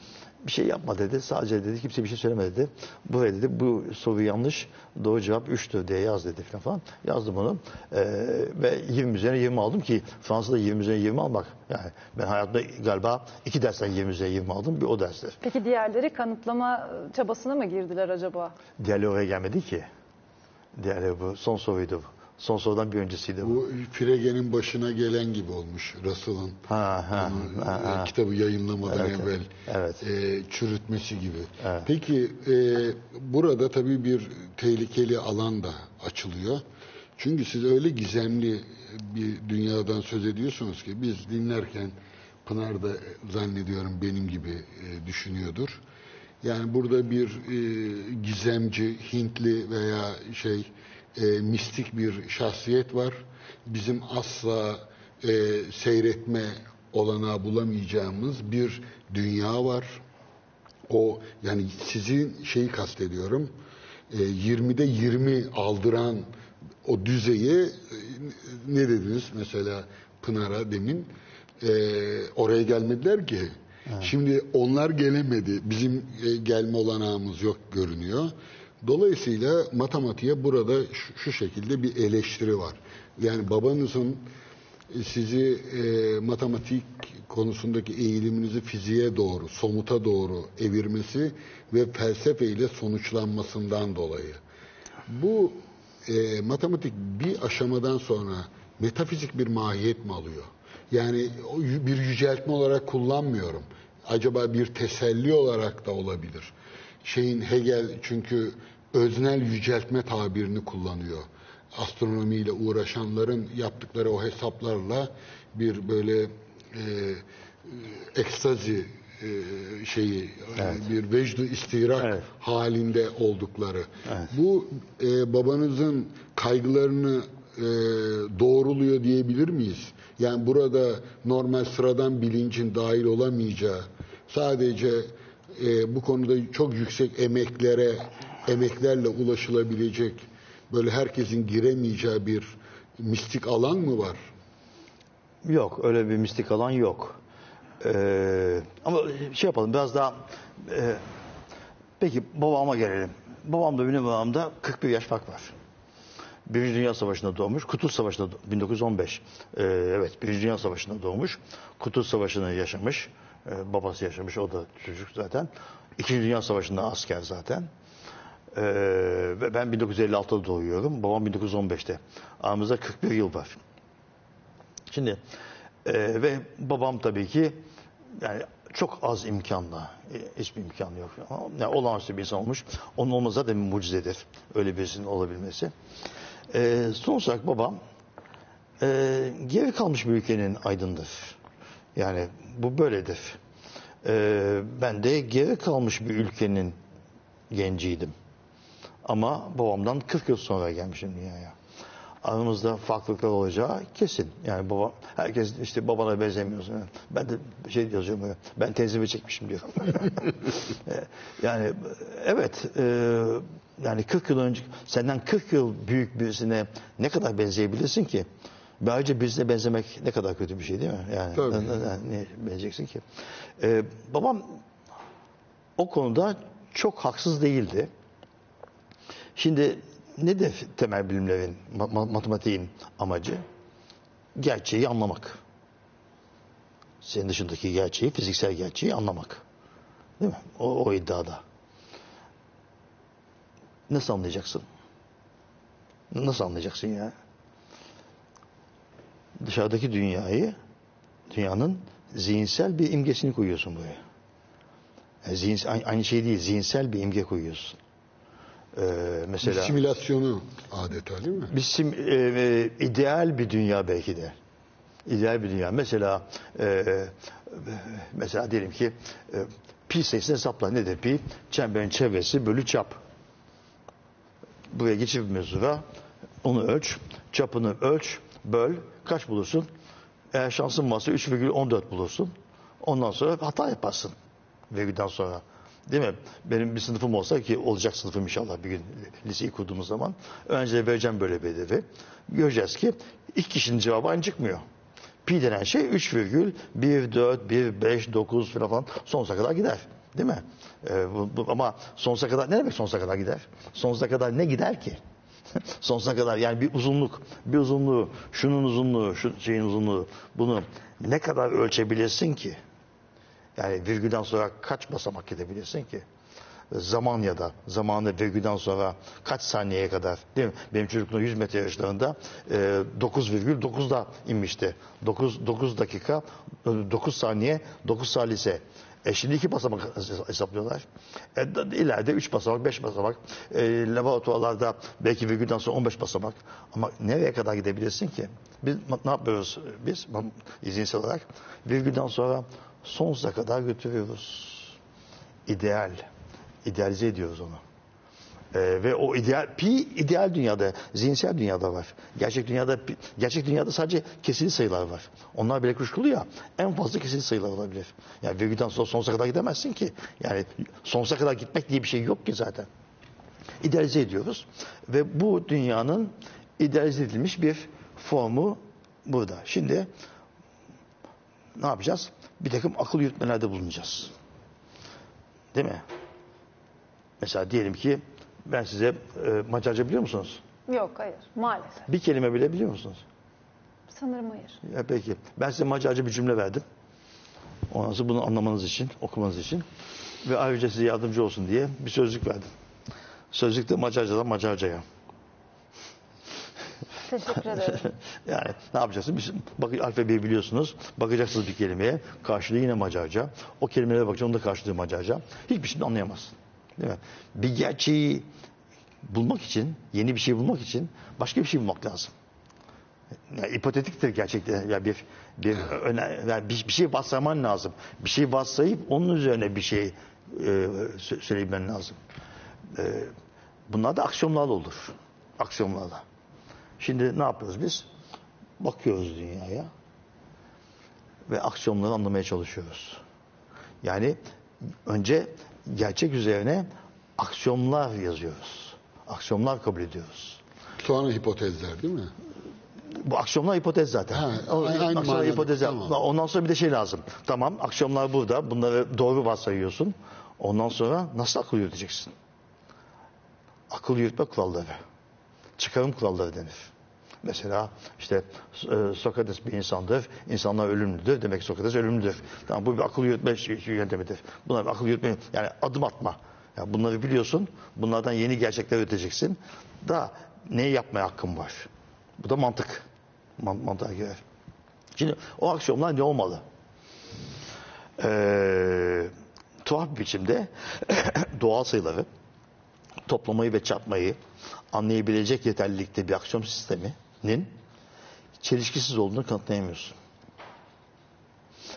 Bir şey yapma dedi. Sadece dedi kimse bir şey söylemedi dedi. Buraya dedi bu soru yanlış. Doğru cevap 3'tür diye yaz dedi falan. falan. Yazdım onu. Ee, ve 20 üzerine 20 aldım ki Fransa'da 20 üzerine 20 almak. Yani ben hayatımda galiba iki dersten 20 üzerine 20 aldım. Bir o dersler. Peki diğerleri kanıtlama çabasına mı girdiler acaba? Diğerleri oraya gelmedi ki. Diğerleri bu. Son soruydu bu. Son sorudan bir öncesiydi bu. Bu Frege'nin başına gelen gibi olmuş Russell'ın Ha, ha, onu, ha, e, ha. kitabı yayınlamadan Evet, evvel evet. e, çürütmesi gibi. Evet. Peki e, burada tabii bir tehlikeli alan da açılıyor. Çünkü siz öyle gizemli bir dünyadan söz ediyorsunuz ki biz dinlerken Pınar da zannediyorum benim gibi e, düşünüyordur. Yani burada bir e, gizemci, Hintli veya şey e, mistik bir şahsiyet var. Bizim asla e, seyretme olanağı bulamayacağımız bir dünya var. O yani sizin şeyi kastediyorum. E, 20'de 20 aldıran o düzeyi e, ne dediniz mesela Pınar'a demin e, oraya gelmediler ki. Şimdi onlar gelemedi. Bizim e, gelme olanağımız yok görünüyor. Dolayısıyla matematiğe burada şu, şekilde bir eleştiri var. Yani babanızın e, sizi e, matematik konusundaki eğiliminizi fiziğe doğru, somuta doğru evirmesi ve felsefe ile sonuçlanmasından dolayı. Bu e, matematik bir aşamadan sonra metafizik bir mahiyet mi alıyor? Yani bir yüceltme olarak kullanmıyorum. Acaba bir teselli olarak da olabilir. Şeyin Hegel çünkü öznel yüceltme tabirini kullanıyor. Astronomiyle uğraşanların yaptıkları o hesaplarla bir böyle e, ekstazi e, şeyi e, bir vecdu istirak Evet. halinde oldukları. Bu e, babanızın kaygılarını e, doğruluyor diyebilir miyiz? Yani burada normal sıradan bilincin dahil olamayacağı, sadece e, bu konuda çok yüksek emeklere, emeklerle ulaşılabilecek, böyle herkesin giremeyeceği bir mistik alan mı var? Yok öyle bir mistik alan yok. Ee, ama şey yapalım biraz daha e, peki babama gelelim. Babamla benim babamda 41 yaş fark var. Birinci Dünya Savaşı'nda doğmuş. Kurtuluş Savaşı'nda do- 1915. Ee, evet Birinci Dünya Savaşı'nda doğmuş. Kurtuluş Savaşı'nı yaşamış. Ee, babası yaşamış. O da çocuk zaten. İkinci Dünya Savaşı'nda asker zaten. Ee, ve ben 1956'da doğuyorum. Babam 1915'te. Aramızda 41 yıl var. Şimdi e, ve babam tabii ki yani çok az imkanla, e, hiçbir imkanı yok. Yani olağanüstü bir insan olmuş. Onun olması zaten bir mucizedir. Öyle birisinin olabilmesi. E, son olarak babam e, geri kalmış bir ülkenin aydındır. Yani bu böyledir. E, ben de geri kalmış bir ülkenin genciydim. Ama babamdan 40 yıl sonra gelmişim dünyaya. Aramızda farklılıklar olacağı kesin. Yani baba, herkes işte babana benzemiyorsun. Ben de şey yazıyorum ben teyzemi çekmişim diyorum. [laughs] yani evet, e, yani 40 yıl önce, senden 40 yıl büyük birisine ne kadar benzeyebilirsin ki? Ve ayrıca birisine benzemek ne kadar kötü bir şey değil mi? Yani Tabii. ne, ne- ne benzeyeceksin ki? E, babam o konuda çok haksız değildi. Şimdi nedir temel bilimlerin, ma- ma- matematiğin amacı? Gerçeği anlamak. Senin dışındaki gerçeği, fiziksel gerçeği anlamak. Değil mi? O, o iddiada. Nasıl anlayacaksın? Nasıl anlayacaksın ya? Dışarıdaki dünyayı, dünyanın zihinsel bir imgesini koyuyorsun buraya. Yani zihinsel, aynı- aynı şey değil, zihinsel bir imge koyuyorsun. Ee, Bir mesela simülasyonu adeta değil mi? bir sim- e, e, ideal bir dünya belki de. İdeal bir dünya. Mesela e, e, mesela diyelim ki e, pi sayısını hesapla. Nedir pi? Çemberin çevresi bölü çap. Buraya geçir bir mezura. Onu ölç. Çapını ölç. Böl. Kaç bulursun? Eğer şansın varsa 3,14 bulursun. Ondan sonra hata yaparsın. Virgülden sonra. Değil mi? Benim bir sınıfım olsa ki olacak sınıfım inşallah bir gün liseyi kurduğumuz zaman. Önce vereceğim böyle bir hedefi. Göreceğiz ki ilk kişinin cevabı aynı çıkmıyor. Pi denen şey 3,14, 1, 5, 9 falan sonsuza kadar gider. Değil mi? Ee, bu, bu- ama sonsuza kadar ne demek sonsuza kadar gider? Sonsuza kadar ne gider ki? [laughs] sonsuza kadar yani bir uzunluk, bir uzunluğu, şunun uzunluğu, şu şeyin uzunluğu bunu ne kadar ölçebilirsin ki? Yani virgülden sonra kaç basamak gidebilirsin ki? Zaman ya da zamanı virgülden sonra kaç saniyeye kadar değil mi? Benim çocukluğum 100 metre yarışlarında e, 9,9'da inmişti. 9, 9 dakika, e, 9 saniye, 9 salise. E şimdi iki basamak hesaplıyorlar. E, ileride üç basamak, beş basamak. E, laboratuvarlarda belki virgülden sonra 15 basamak. Ama nereye kadar gidebilirsin ki? Biz ne yapıyoruz biz izinsiz olarak? Virgülden sonra sonsuza kadar götürüyoruz. İdeal. İdealize ediyoruz onu. Ee, ve o ideal pi ideal dünyada, zihinsel dünyada var. Gerçek dünyada gerçek dünyada sadece kesili sayılar var. Onlar bile kuşkulu ya. En fazla kesili sayılar olabilir. Yani virgülden sonra sonsuza kadar gidemezsin ki. Yani sonsuza kadar gitmek diye bir şey yok ki zaten. İdealize ediyoruz ve bu dünyanın idealize edilmiş bir formu burada. Şimdi ne yapacağız? Bir takım akıl yürütmelerde bulunacağız. Değil mi? Mesela diyelim ki ben size e, Macarca biliyor musunuz? Yok hayır maalesef. Bir kelime bile biliyor musunuz? Sanırım hayır. Ya peki. Ben size Macarca bir cümle verdim. Ondan sonra bunu anlamanız için, okumanız için ve ayrıca size yardımcı olsun diye bir sözlük verdim. Sözlük de Macarcadan Macarcaya. Teşekkür ederim. [laughs] Yani ne yapacaksınız? Biz, bak, alfabeyi biliyorsunuz. Bakacaksınız bir kelimeye. Karşılığı yine Macarca. O kelimelere bakacaksın. Onun da karşılığı Macarca. Hiçbir şey anlayamazsın. Değil mi? Bir gerçeği bulmak için, yeni bir şey bulmak için başka bir şey bulmak lazım. Yani hipotetiktir gerçekten. Ya bir bir yani bir, bir şey varsayman lazım. Bir şey varsayıp onun üzerine bir şey e, sö- söylemen lazım. E, bunlar da aksiyonlarla olur. Aksiyonlarla. Şimdi ne yapıyoruz biz? Bakıyoruz dünyaya ve aksiyonları anlamaya çalışıyoruz. Yani önce gerçek üzerine aksiyonlar yazıyoruz. Aksiyonlar kabul ediyoruz. Sonra hipotezler değil mi? Bu aksiyonlar hipotez zaten. Ha, aynı aksiyonlar hipotez. tamam. Ondan sonra bir de şey lazım. Tamam aksiyonlar burada. Bunları doğru varsayıyorsun. Ondan sonra nasıl akıl yürüteceksin? Akıl yürütme kuralları. Çıkarım kuralları denir. Mesela işte e, Sokrates bir insandır. İnsanlar ölümlüdür. Demek ki Sokrates ölümlüdür. Tamam, bu bir akıl yürütme şey- şey yöntemidir. Bunlar bir akıl yürütme yani adım atma. Yani bunları biliyorsun. Bunlardan yeni gerçekler üreteceksin. Da neyi yapmaya hakkın var? Bu da mantık. Man- mantığa girer. Şimdi o aksiyonlar ne olmalı? Ee, tuhaf bir biçimde [coughs] doğal sayıları toplamayı ve çarpmayı anlayabilecek yeterlilikte bir aksiyon sisteminin çelişkisiz olduğunu kanıtlayamıyorsun.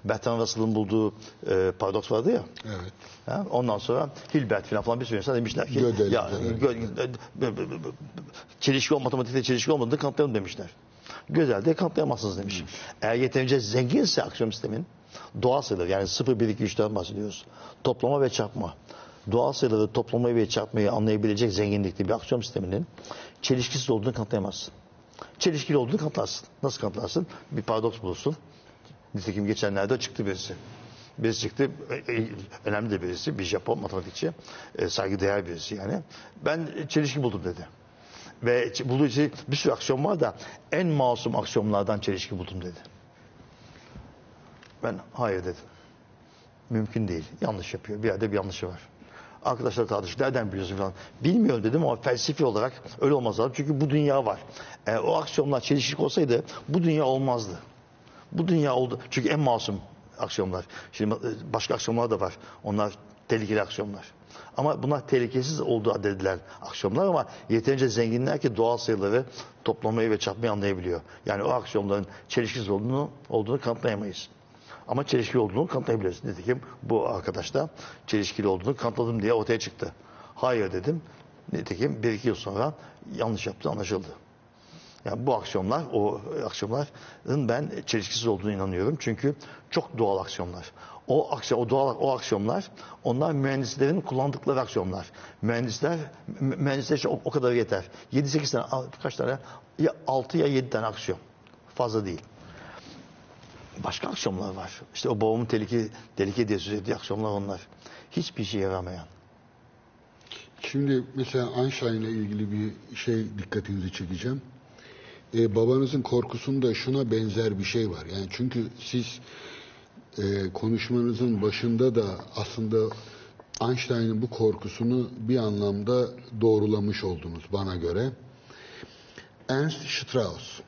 Bertrand Russell'ın bulduğu e, paradoks vardı ya. Evet. Ha, ondan sonra Hilbert falan, falan bir sürü insan demişler ki Gödel, ya, gö- çelişki ol, matematikte çelişki olmadığını kanıtlayalım demişler. Gözel'de kanıtlayamazsınız demiş. Eğer yeterince zenginse aksiyon sistemin doğal sayılar yani 0, 1, 2, 3'ten bahsediyoruz. Toplama ve çarpma. Doğal sayıları toplamayı ve çarpmayı anlayabilecek zenginlikte bir aksiyon sisteminin çelişkisiz olduğunu kanıtlayamazsın. Çelişkili olduğunu kanıtlarsın. Nasıl kanıtlarsın? Bir paradoks bulursun. Nitekim geçenlerde çıktı birisi. Birisi çıktı, e, e, önemli de birisi, bir Japon matematikçi, e, saygıdeğer birisi yani. Ben çelişki buldum dedi. Ve bulduğu için bir sürü aksiyon var da en masum aksiyonlardan çelişki buldum dedi. Ben hayır dedim. Mümkün değil. Yanlış yapıyor. Bir yerde bir yanlışı var. Arkadaşlar tartıştık. Nereden biliyorsun falan. Bilmiyorum dedim ama felsefi olarak öyle olmaz lazım. Çünkü bu dünya var. Eğer o aksiyonlar çelişik olsaydı bu dünya olmazdı. Bu dünya oldu. Çünkü en masum aksiyonlar. Şimdi e, başka aksiyonlar da var. Onlar tehlikeli aksiyonlar. Ama bunlar tehlikesiz olduğu addedilen aksiyonlar ama yeterince zenginler ki doğal sayıları toplamayı ve çarpmayı anlayabiliyor. Yani o aksiyonların çelişkisiz olduğunu, olduğunu kanıtlayamayız. Ama çelişkili olduğunu kanıtlayabiliriz. Nitekim bu arkadaş da çelişkili olduğunu kanıtladım diye ortaya çıktı. Hayır dedim. Nitekim bir iki yıl sonra yanlış yaptı anlaşıldı. Yani bu aksiyonlar, o aksiyonların ben çelişkisiz olduğunu inanıyorum. Çünkü çok doğal aksiyonlar. O aksiyon, o doğal o aksiyonlar, onlar mühendislerin kullandıkları aksiyonlar. Mühendisler, mü- mühendisler için o, o kadar yeter. 7-8 tane, kaç tane? Ya 6 ya 7 tane aksiyon. Fazla değil. Başka aksiyonlar var. İşte o babamın tehlike, tehlike diye söz ettiği aksiyonlar onlar. Hiçbir işe yaramayan. Şimdi mesela Einstein'la ilgili bir şey dikkatinizi çekeceğim. Ee, babanızın korkusunda şuna benzer bir şey var. Yani çünkü siz e, konuşmanızın başında da aslında Einstein'ın bu korkusunu bir anlamda doğrulamış oldunuz bana göre. Ernst Strauss,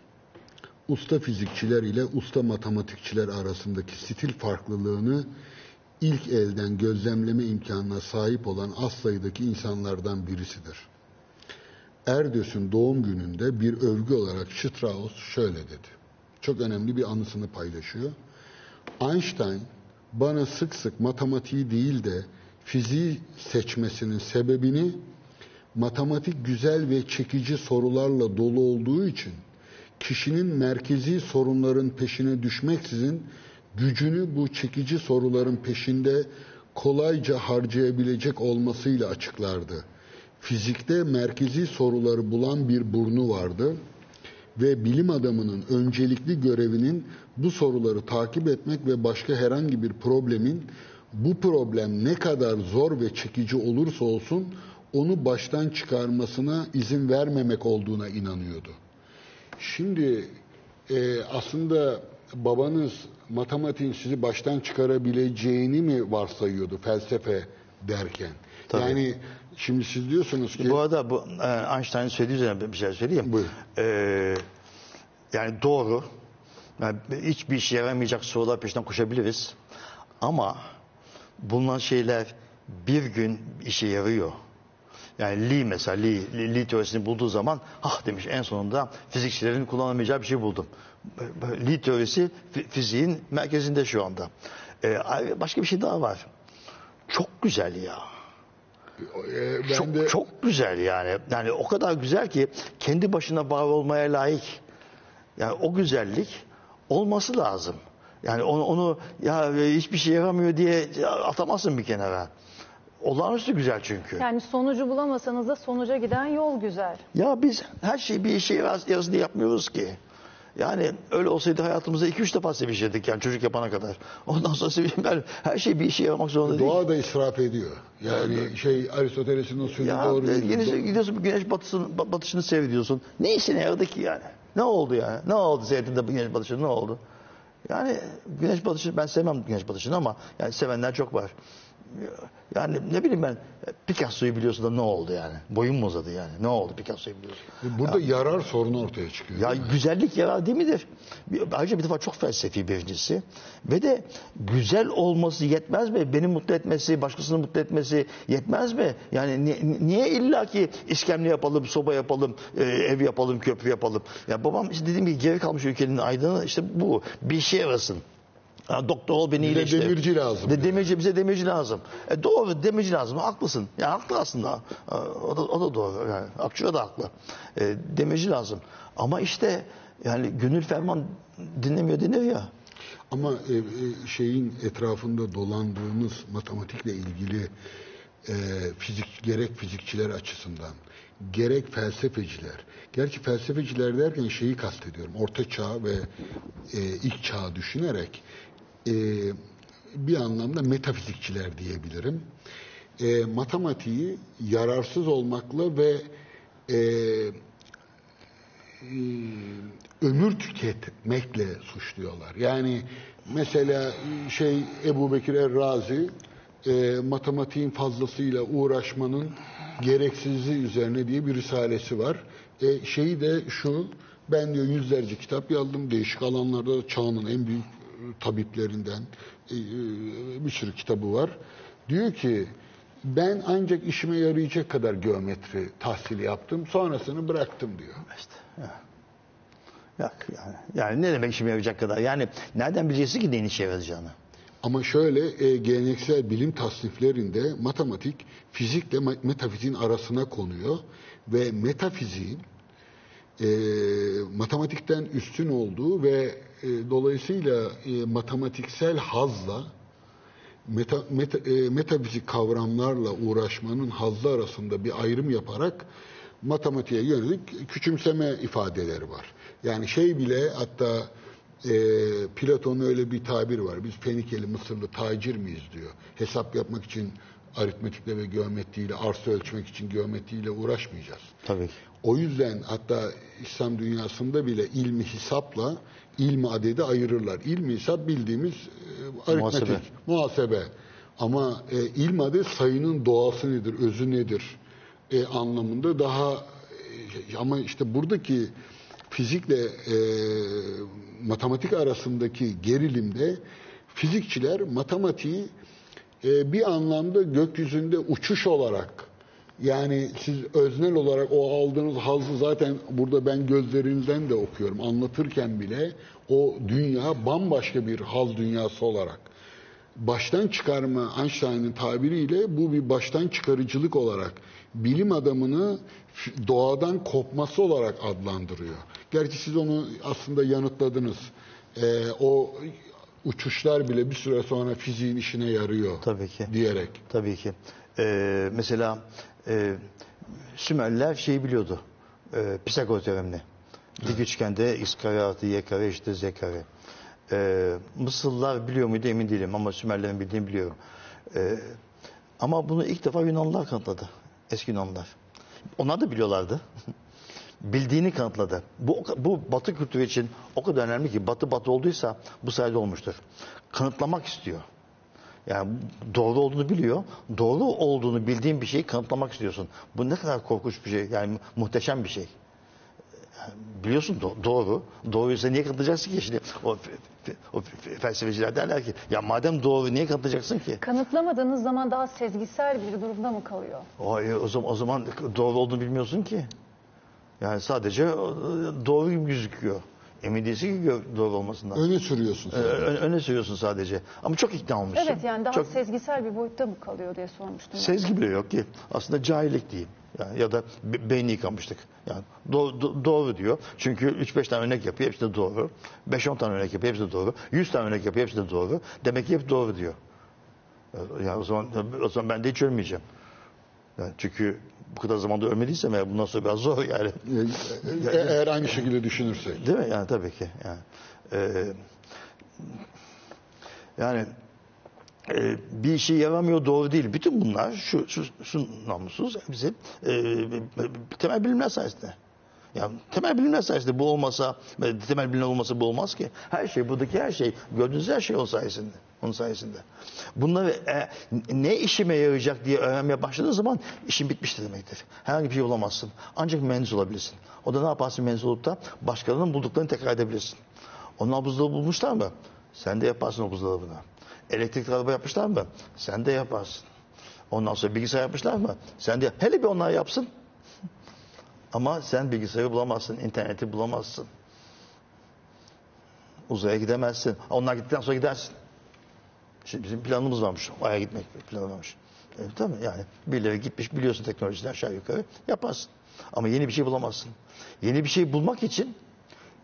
usta fizikçiler ile usta matematikçiler arasındaki stil farklılığını ilk elden gözlemleme imkanına sahip olan az sayıdaki insanlardan birisidir. Erdős'ün doğum gününde bir övgü olarak Strauss şöyle dedi. Çok önemli bir anısını paylaşıyor. Einstein bana sık sık matematiği değil de fiziği seçmesinin sebebini matematik güzel ve çekici sorularla dolu olduğu için kişinin merkezi sorunların peşine düşmeksizin gücünü bu çekici soruların peşinde kolayca harcayabilecek olmasıyla açıklardı. Fizikte merkezi soruları bulan bir burnu vardı ve bilim adamının öncelikli görevinin bu soruları takip etmek ve başka herhangi bir problemin bu problem ne kadar zor ve çekici olursa olsun onu baştan çıkarmasına izin vermemek olduğuna inanıyordu. Şimdi e, aslında babanız matematiğin sizi baştan çıkarabileceğini mi varsayıyordu felsefe derken? Tabii. Yani şimdi siz diyorsunuz ki Bu arada bu e, Einstein'ın söylediği üzerine bir şey söyleyeyim. Buyurun. E, yani doğru. Yani hiçbir işe yaramayacak sorular peşinden koşabiliriz. Ama bulunan şeyler bir gün işe yarıyor. Yani Lee mesela Lee, Lee, Lee teorisini bulduğu zaman ah demiş en sonunda fizikçilerin kullanamayacağı bir şey buldum. Lee teorisi fi- fiziğin merkezinde şu anda. E, başka bir şey daha var. Çok güzel ya. e, ben Çok, de çok güzel yani. Yani o kadar güzel ki kendi başına var olmaya layık. Yani o güzellik olması lazım. Yani onu, onu ya hiçbir şey yaramıyor diye atamazsın bir kenara. Olağanüstü güzel çünkü. Yani sonucu bulamasanız da sonuca giden yol güzel. Ya biz her şeyi bir işe yarasını yapmıyoruz ki. Yani öyle olsaydı hayatımızda iki üç defa sevişirdik yani çocuk yapana kadar. Ondan sonra sevişim ben her şey bir işe yaramak zorunda değil. doğa da israf ediyor. Yani şey Aristoteles'in o sözü Ya doğru. e, değil. yine gidiyorsun güneş batısını, ba- batışını seyrediyorsun. Ne işine yaradı ki yani? Ne oldu yani? Ne oldu seyrettiğinde bu güneş batışını ne oldu? Yani güneş batışı ben sevmem güneş batışını ama yani sevenler çok var. Yani ne bileyim ben Picasso'yu biliyorsun da ne oldu yani? Boyun mu uzadı yani? Ne oldu Picasso'yu biliyorsun? Burada yarar sorunu ortaya çıkıyor. Ya güzellik yarar değil midir? Ayrıca bir defa çok felsefi birincisi. Ve de güzel olması yetmez mi? Beni mutlu etmesi, başkasını mutlu etmesi yetmez mi? Yani ni- niye illaki iskemle yapalım, soba yapalım, e, ev yapalım, köprü yapalım? Ya babam işte dediğim gibi geri kalmış ülkenin aydını işte bu. Bir işe yarasın. Ha, doktor ol beni Bize iyileştir. demirci lazım De, demirci bize demirci lazım. E doğru demirci lazım. Haklısın. Ya haklı aslında. O da, o da doğru. Yani Akçura da haklı. E, demirci lazım. Ama işte yani gönül ferman dinlemiyor denir ya. Ama e, e, şeyin etrafında dolandığımız matematikle ilgili e, fizik gerek fizikçiler açısından gerek felsefeciler. Gerçi felsefeciler derken şeyi kastediyorum. Orta çağ ve e, ilk çağı düşünerek e, bir anlamda metafizikçiler diyebilirim. E, matematiği yararsız olmakla ve e, ömür tüketmekle suçluyorlar. Yani mesela şey Ebu Bekir Errazi e, matematiğin fazlasıyla uğraşmanın gereksizliği üzerine diye bir risalesi var. E, şeyi de şu ben diyor yüzlerce kitap yazdım değişik alanlarda çağının en büyük e, tabiplerinden e, e, bir sürü kitabı var. Diyor ki ben ancak işime yarayacak kadar geometri tahsili yaptım sonrasını bıraktım diyor. İşte. ya. Yok yani. Yani ne demek işime yarayacak kadar? Yani nereden bileceksin ki neyin işe yarayacağını? Ama şöyle e, geleneksel bilim tasniflerinde matematik fizikle metafiziğin arasına konuyor ve metafiziğin e, matematikten üstün olduğu ve e, dolayısıyla e, matematiksel hazla meta, meta, e, metafizik kavramlarla uğraşmanın hazzı arasında bir ayrım yaparak matematiğe yönelik küçümseme ifadeleri var. Yani şey bile hatta e, Platon'un öyle bir tabir var. Biz Fenikeli Mısırlı tacir miyiz diyor. Hesap yapmak için aritmetikle ve geometriyle, arsa ölçmek için geometriyle uğraşmayacağız. Tabii. O yüzden hatta İslam dünyasında bile ilmi hesapla ilmi adedi ayırırlar. İlmi hesap bildiğimiz e, aritmetik, Muhasebe. muhasebe. Ama e, ilmi adet sayının doğası nedir, özü nedir e, anlamında daha e, ama işte buradaki fizikle e, matematik arasındaki gerilimde fizikçiler matematiği e, bir anlamda gökyüzünde uçuş olarak yani siz öznel olarak o aldığınız hazzı zaten burada ben gözlerinizden de okuyorum. Anlatırken bile o dünya bambaşka bir haz dünyası olarak baştan çıkarma Einstein'ın tabiriyle bu bir baştan çıkarıcılık olarak bilim adamını doğadan kopması olarak adlandırıyor. Gerçi siz onu aslında yanıtladınız. Ee, o uçuşlar bile bir süre sonra fiziğin işine yarıyor Tabii ki. diyerek. Tabii ki. Ee, mesela e, Sümerliler şeyi biliyordu. E, Pisagor teoremini. Dik üçgende x kare artı y kare eşittir z kare. Ee, Mısırlılar biliyor muydu emin değilim ama Sümerlerin bildiğini biliyorum. Ee, ama bunu ilk defa Yunanlılar kanıtladı. Eski Yunanlılar. Onlar da biliyorlardı. [laughs] Bildiğini kanıtladı. Bu, bu Batı kültürü için o kadar önemli ki Batı Batı olduysa bu sayede olmuştur. Kanıtlamak istiyor. Yani doğru olduğunu biliyor. Doğru olduğunu bildiğin bir şeyi kanıtlamak istiyorsun. Bu ne kadar korkunç bir şey. Yani mu- muhteşem bir şey. Yani biliyorsun do- doğru. Doğruysa niye kanıtlayacaksın ki? Şimdi o, o fe- felsefeciler derler ki ya madem doğru niye kanıtlayacaksın ki? Kanıtlamadığınız zaman daha sezgisel bir durumda mı kalıyor? O, o, zaman, o zaman doğru olduğunu bilmiyorsun ki. Yani sadece e, doğru gibi gözüküyor. Emin değilsin ki doğru olmasından. Öne sürüyorsun. Ö- öne sürüyorsun sadece. Ama çok ikna olmuşsun. Evet yani daha çok, sezgisel bir boyutta mı kalıyor diye sormuştum. Sezgi bile yok ki. Aslında cahillik diyeyim. Yani ya da be- beyni yıkamıştık. Yani do- do- doğru diyor. Çünkü 3-5 tane örnek yapıyor. Hepsi de doğru. 5-10 tane örnek yapıyor. Hepsi de doğru. 100 tane örnek yapıyor. Hepsi de doğru. Demek ki hep doğru diyor. Yani o zaman o zaman ben de hiç ölmeyeceğim. Yani çünkü bu kadar zamanda ölmediysem eğer bundan sonra biraz zor yani. [laughs] E- Eğer aynı şekilde düşünürsek. Değil mi? Yani tabii ki. Yani, Ee, yani e, bir işe yaramıyor doğru değil. Bütün bunlar şu, şu, şu namussuz hepsi e, temel bilimler sayesinde. Yani temel bilimler sayesinde bu olmasa, e, temel bilimler olmasa bu olmaz ki. Her şey, buradaki her şey, gördüğünüz her şey onun sayesinde. Onun sayesinde. Bunları e, ne işime yarayacak diye öğrenmeye başladığın zaman işin bitmiştir demektir. Herhangi bir şey bulamazsın. Ancak mühendis olabilirsin. O da ne yaparsın mühendis olup da başkalarının bulduklarını tekrar edebilirsin. Onlar buzdolabı bulmuşlar mı? Sen de yaparsın o buzdolabını. Elektrikli araba yapmışlar mı? Sen de yaparsın. Ondan sonra bilgisayar yapmışlar mı? Sen de hele bir onlar yapsın. Ama sen bilgisayarı bulamazsın, interneti bulamazsın. Uzaya gidemezsin. Onlar gittikten sonra gidersin. Şimdi bizim planımız varmış. Ay'a gitmek planı varmış. Evet, tabii yani birileri gitmiş biliyorsun teknolojiden aşağı yukarı yaparsın. Ama yeni bir şey bulamazsın. Yeni bir şey bulmak için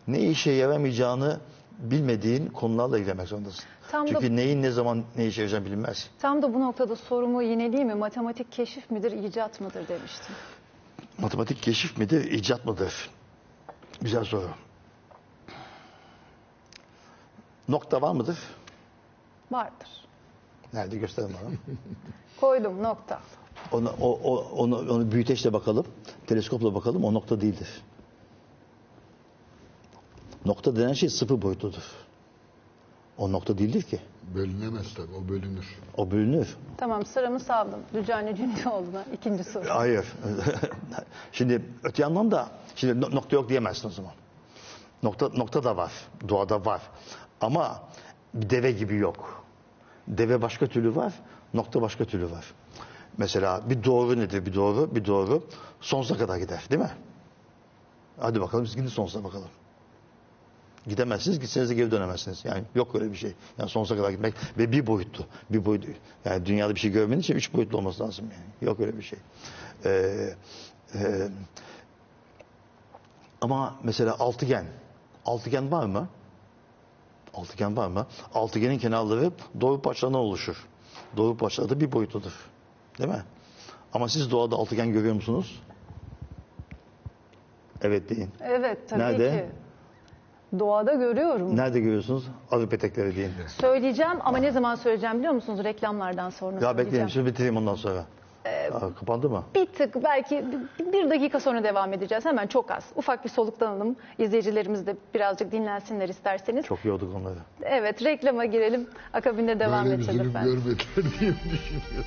ne işe yaramayacağını bilmediğin konularla ilgilenmek zorundasın. Tam da- Çünkü neyin ne zaman ne işe yarayacağını bilinmez. Tam da bu noktada sorumu yineleyeyim mi? Matematik keşif midir, icat mıdır demiştim. Matematik keşif midir, icat mıdır? Güzel soru. Nokta var mıdır? Vardır. Nerede gösterin bana. [laughs] Koydum nokta. Onu, o, o, onu, onu büyüteçle bakalım, teleskopla bakalım o nokta değildir. Nokta denen şey sıfır boyutludur. O nokta değildir ki. Bölünemez tabii. O bölünür. O bölünür. Tamam sıramı saldım. Dücani Cündoğlu'na ikinci soru. Hayır. [laughs] şimdi öte yandan da şimdi no- nokta yok diyemezsin o zaman. Nokta nokta da var. Doğada var. Ama bir deve gibi yok. Deve başka türlü var, nokta başka türlü var. Mesela bir doğru nedir? Bir doğru, bir doğru sonsuza kadar gider, değil mi? Hadi bakalım siz gidin sonsuza bakalım. Gidemezsiniz, gitseniz de geri dönemezsiniz. Yani yok öyle bir şey. Yani sonsuza kadar gitmek ve bir boyutlu. Bir boyutlu. Yani dünyada bir şey görmenin için üç boyutlu olması lazım yani. Yok öyle bir şey. Ee, e, ama mesela altıgen. Altıgen var mı? Altıgen var mı? Altıgenin kenarları doğru parçalarından oluşur. Doğru parçaları da bir boyutludur. Değil mi? Ama siz doğada altıgen görüyor musunuz? Evet deyin. Evet tabii Nerede? ki. Doğada görüyorum. Nerede görüyorsunuz? Arı petekleri deyin. Söyleyeceğim ama ne zaman söyleyeceğim biliyor musunuz? Reklamlardan sonra Ya söyleyeceğim. bekleyin şimdi bitireyim ondan sonra. Aa, kapandı mı? Bir tık belki bir- dakika sonra devam edeceğiz. Hemen çok az. Ufak bir soluklanalım. İzleyicilerimiz de birazcık dinlensinler isterseniz. Çok yorduk onları. Evet reklama girelim. Akabinde devam Böyle bir edeceğiz zulüm efendim. görmediler diye düşünüyorum.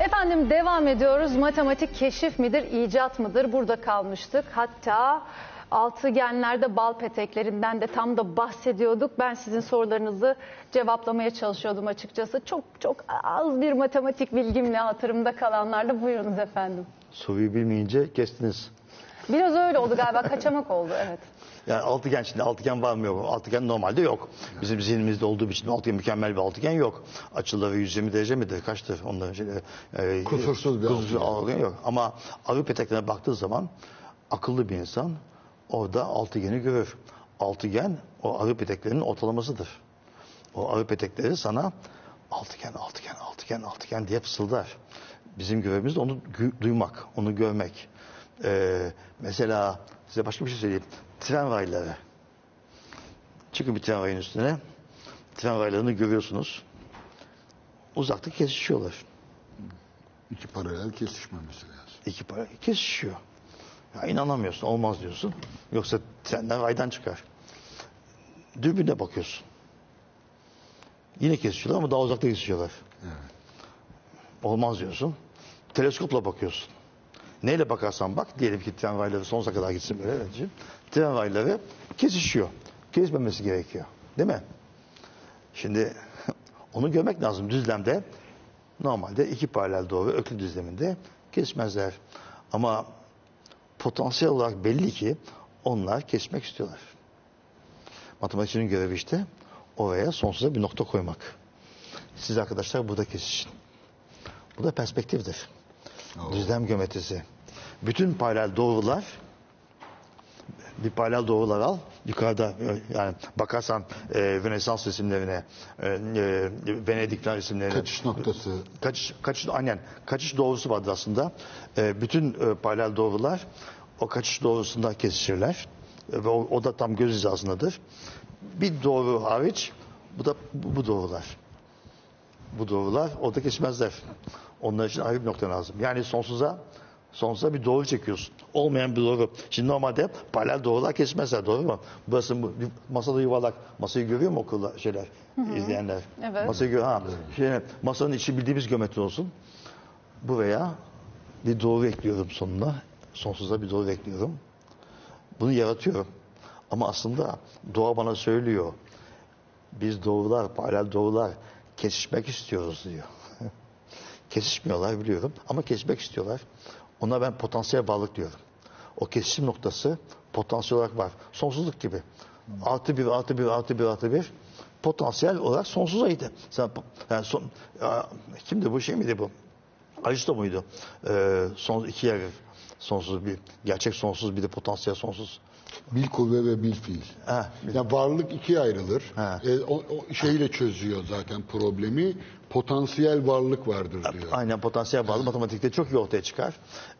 Efendim devam ediyoruz. Matematik keşif midir, icat mıdır? Burada kalmıştık. Hatta altıgenlerde bal peteklerinden de tam da bahsediyorduk. Ben sizin sorularınızı cevaplamaya çalışıyordum açıkçası. Çok çok az bir matematik bilgimle hatırımda kalanlarla buyurunuz efendim. Soruyu bilmeyince kestiniz. Biraz öyle oldu galiba kaçamak oldu evet. [laughs] Yani altıgen şimdi altıgen var mı yok mu? Altıgen normalde yok. Bizim zihnimizde olduğu için altıgen mükemmel bir altıgen yok. Açıları 120 derece midir? Kaçtır onların şeyleri? E, Kusursuz bir kusursuz altıgen. altıgen yok. Ama arı peteklerine baktığı zaman akıllı bir insan orada altıgeni görür. Altıgen o arı peteklerinin ortalamasıdır. O arı petekleri sana altıgen, altıgen, altıgen, altıgen diye fısıldar. Bizim görevimiz de onu duymak, onu görmek. Ee, mesela size başka bir şey söyleyeyim. Tren rayları. Çıkın bir tren rayının üstüne. Tren raylarını görüyorsunuz. Uzakta kesişiyorlar. İki paralel kesişmemesi lazım. İki para kesişiyor. Ya inanamıyorsun, olmaz diyorsun. Yoksa trenler raydan çıkar. Dürbünle bakıyorsun. Yine kesişiyorlar ama daha uzakta kesişiyorlar. Olmaz diyorsun. Teleskopla bakıyorsun. Neyle bakarsan bak, diyelim ki tren rayları sonsuza kadar gitsin böyle. Evet. Tren rayları kesişiyor. Kesmemesi gerekiyor. Değil mi? Şimdi [laughs] onu görmek lazım düzlemde. Normalde iki paralel doğru öklü düzleminde kesmezler. Ama potansiyel olarak belli ki onlar kesmek istiyorlar. Matematikçinin görevi işte oraya sonsuza bir nokta koymak. Siz arkadaşlar burada kesişin. Bu da perspektiftir. Düzlem geometrisi. Bütün paralel doğrular bir paralel doğrular al. Yukarıda e, yani bakarsan e, Rönesans resimlerine, e, e, Venedik resimlerine. Kaçış noktası. Kaçış, kaçış, aynen. Kaçış doğrusu vardır aslında. E, bütün e, paralel doğrular o kaçış doğrusunda kesişirler. E, ve o, o da tam göz hizasındadır. Bir doğru hariç bu da bu, bu doğrular. Bu doğrular orada kesmezler. Onlar için ayrı bir nokta lazım. Yani sonsuza sonsuza bir doğru çekiyorsun. Olmayan bir doğru. Şimdi normalde paralel doğrular kesmezler doğru mu? Burası bu, masada yuvarlak. Masayı görüyor mu okulda şeyler izleyenler? Evet. Masayı gör ha. Şimdi masanın içi bildiğimiz geometri olsun. Buraya bir doğru ekliyorum sonuna. Sonsuza bir doğru ekliyorum. Bunu yaratıyorum. Ama aslında doğa bana söylüyor. Biz doğrular, paralel doğrular kesişmek istiyoruz diyor. [laughs] Kesişmiyorlar biliyorum ama kesmek istiyorlar. Ona ben potansiyel bağlılık diyorum. O kesişim noktası potansiyel olarak var. Sonsuzluk gibi. Artı bir, artı bir, artı bir, artı bir. Potansiyel olarak sonsuzaydı. Sen, yani son, ya, kimdi bu şey miydi bu? Aristo muydu? Ee, son iki yer sonsuz bir gerçek sonsuz bir de potansiyel sonsuz. Bil kuvve ve bil fiil. Ha, Yani varlık ikiye ayrılır. Ha. E, o, o şeyle çözüyor zaten problemi. Potansiyel varlık vardır diyor. Aynen potansiyel bağlı matematikte çok iyi ortaya çıkar.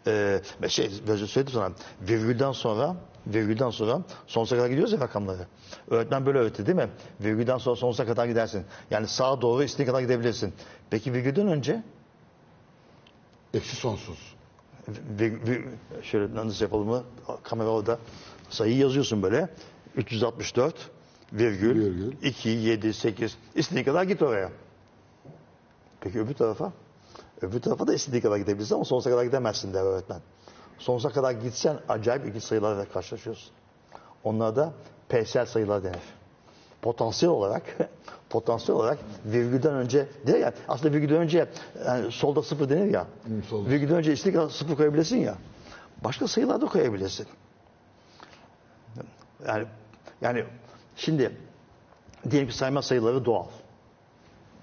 Ee, şey biraz söyledim sana virgülden sonra virgülden sonra sonsuza kadar gidiyoruz ya rakamları. Öğretmen böyle öğretti değil mi? Virgülden sonra sonsuza kadar gidersin. Yani sağa doğru istediğin kadar gidebilirsin. Peki virgülden önce Eksi sonsuz. vir, vir, şöyle nasıl yapalım mı? Kamera orada. Sayıyı yazıyorsun böyle. 364 virgül, Virgül. 2, 7, 8 istediğin kadar git oraya. Peki öbür tarafa? Öbür tarafa da istediğin kadar gidebilirsin ama sonsuza kadar gidemezsin der öğretmen. Sonsuza kadar gitsen acayip ilginç sayılarla karşılaşıyorsun. Onlar da P'sel sayılar denir. Potansiyel olarak [laughs] potansiyel olarak virgülden önce değil ya aslında virgülden önce yani solda sıfır denir ya. solda. virgülden önce istediğin kadar sıfır koyabilirsin ya. Başka sayılar da koyabilirsin. Yani yani şimdi diyelim ki sayma sayıları doğal.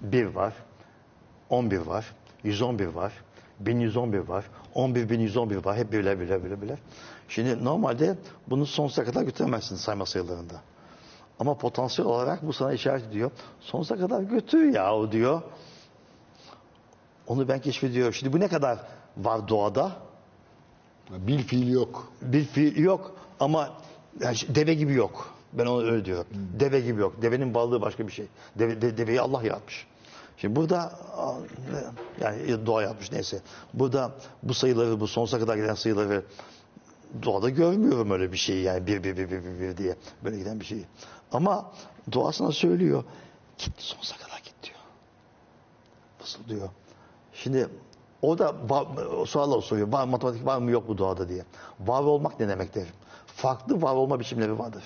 1 var, 11 var, 111 var, 1111 var, 11111 var. Hep birler birler birler birler. Şimdi normalde bunu sonsuza kadar götüremezsin sayma sayılarında. Ama potansiyel olarak bu sana işaret ediyor. Sonsuza kadar götür yahu diyor. Onu ben keşfediyorum. Şimdi bu ne kadar var doğada? Bil fiil yok. Bir fiil yok ama yani şey, deve gibi yok. Ben onu öyle diyorum. Deve gibi yok. Devenin varlığı başka bir şey. Deve, de- deveyi Allah yaratmış. Şimdi burada yani doğa yapmış neyse. Burada bu sayıları bu sonsuza kadar giden sayıları doğada görmüyorum öyle bir şeyi yani bir bir bir bir bir, bir diye böyle giden bir şeyi. Ama doğa sana söylüyor. Git sonsuza kadar git diyor. Nasıl diyor. Şimdi o da va- sual soruyor. Var, matematik var mı yok mu doğada diye. Var olmak ne demek derim. Farklı var olma biçimleri vardır.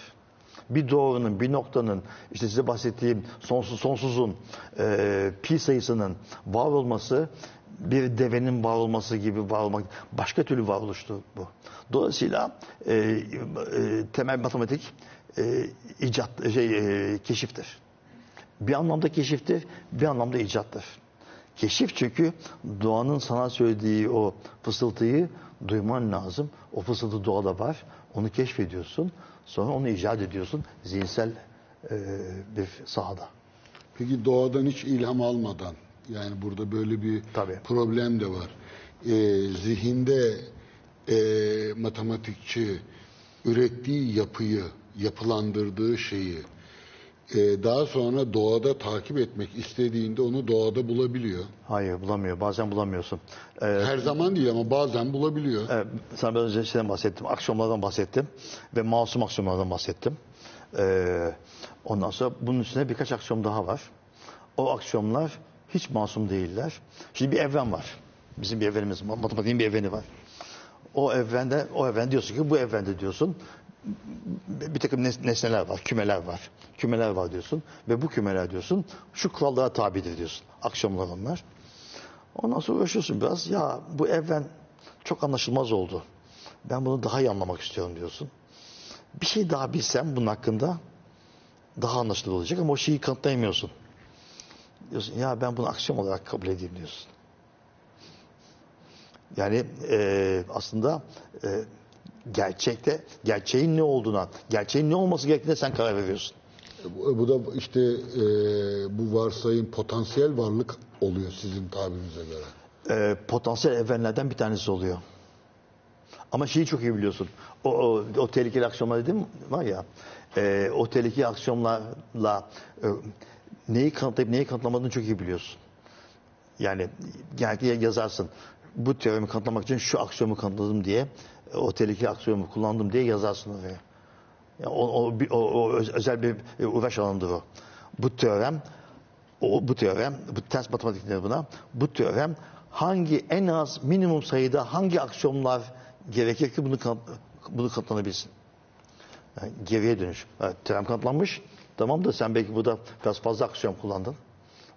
Bir doğrunun, bir noktanın, işte size bahsettiğim sonsuz sonsuzun, e, pi sayısının var olması, bir devenin var olması gibi var olmak, başka türlü varoluştur bu. Dolayısıyla e, e, temel matematik e, icat, şey, e, keşiftir. Bir anlamda keşiftir, bir anlamda icattır. Keşif çünkü doğanın sana söylediği o fısıltıyı duyman lazım. O fısıltı doğada var. Onu keşfediyorsun. Sonra onu icat ediyorsun zihinsel e, bir sahada. Peki doğadan hiç ilham almadan yani burada böyle bir Tabii. problem de var. Ee, zihinde e, matematikçi ürettiği yapıyı, yapılandırdığı şeyi e, daha sonra doğada takip etmek istediğinde onu doğada bulabiliyor. Hayır bulamıyor. Bazen bulamıyorsun. E, Her zaman değil ama bazen bulabiliyor. Evet, sana biraz önce şeyden bahsettim. Aksiyonlardan bahsettim. Ve masum aksiyonlardan bahsettim. Ee, ondan sonra bunun üstüne birkaç aksiyon daha var. O aksiyonlar hiç masum değiller. Şimdi bir evren var. Bizim bir evrenimiz. Matematiğin bir evreni var. O evrende, o evren diyorsun ki bu evrende diyorsun bir takım nes- nesneler var, kümeler var. Kümeler var diyorsun ve bu kümeler diyorsun şu kurallara tabidir diyorsun. Aksiyonlar onlar. Ondan sonra uğraşıyorsun biraz. Ya bu evren çok anlaşılmaz oldu. Ben bunu daha iyi anlamak istiyorum diyorsun. Bir şey daha bilsem bunun hakkında daha anlaşılır olacak ama o şeyi kanıtlayamıyorsun. Diyorsun ya ben bunu aksiyon olarak kabul edeyim diyorsun. Yani e, aslında e, gerçekte gerçeğin ne olduğuna, gerçeğin ne olması gerektiğine sen karar veriyorsun. Bu, bu da işte e, bu varsayım potansiyel varlık oluyor sizin tabirinize göre. e, potansiyel evrenlerden bir tanesi oluyor. Ama şeyi çok iyi biliyorsun. O, o, o tehlikeli aksiyonlar dedim var ya. e, o tehlikeli aksiyonlarla e, neyi kanıtlayıp neyi kanıtlamadığını çok iyi biliyorsun. Yani genellikle yazarsın. Bu teoremi kanıtlamak için şu aksiyomu kanıtladım diye o tehlikeli aksiyomu kullandım diye yazarsın oraya. Yani o, o, o, o öz- özel bir uğraş alanıdır o. Bu teorem o, bu teorem, bu ters matematik denir buna. Bu teorem hangi en az minimum sayıda hangi aksiyonlar gerekir ki bunu kanıt, bunu kanıtlanabilsin. Yani geriye dönüş. Evet, teorem kanıtlanmış. Tamam da sen belki burada biraz fazla aksiyon kullandın.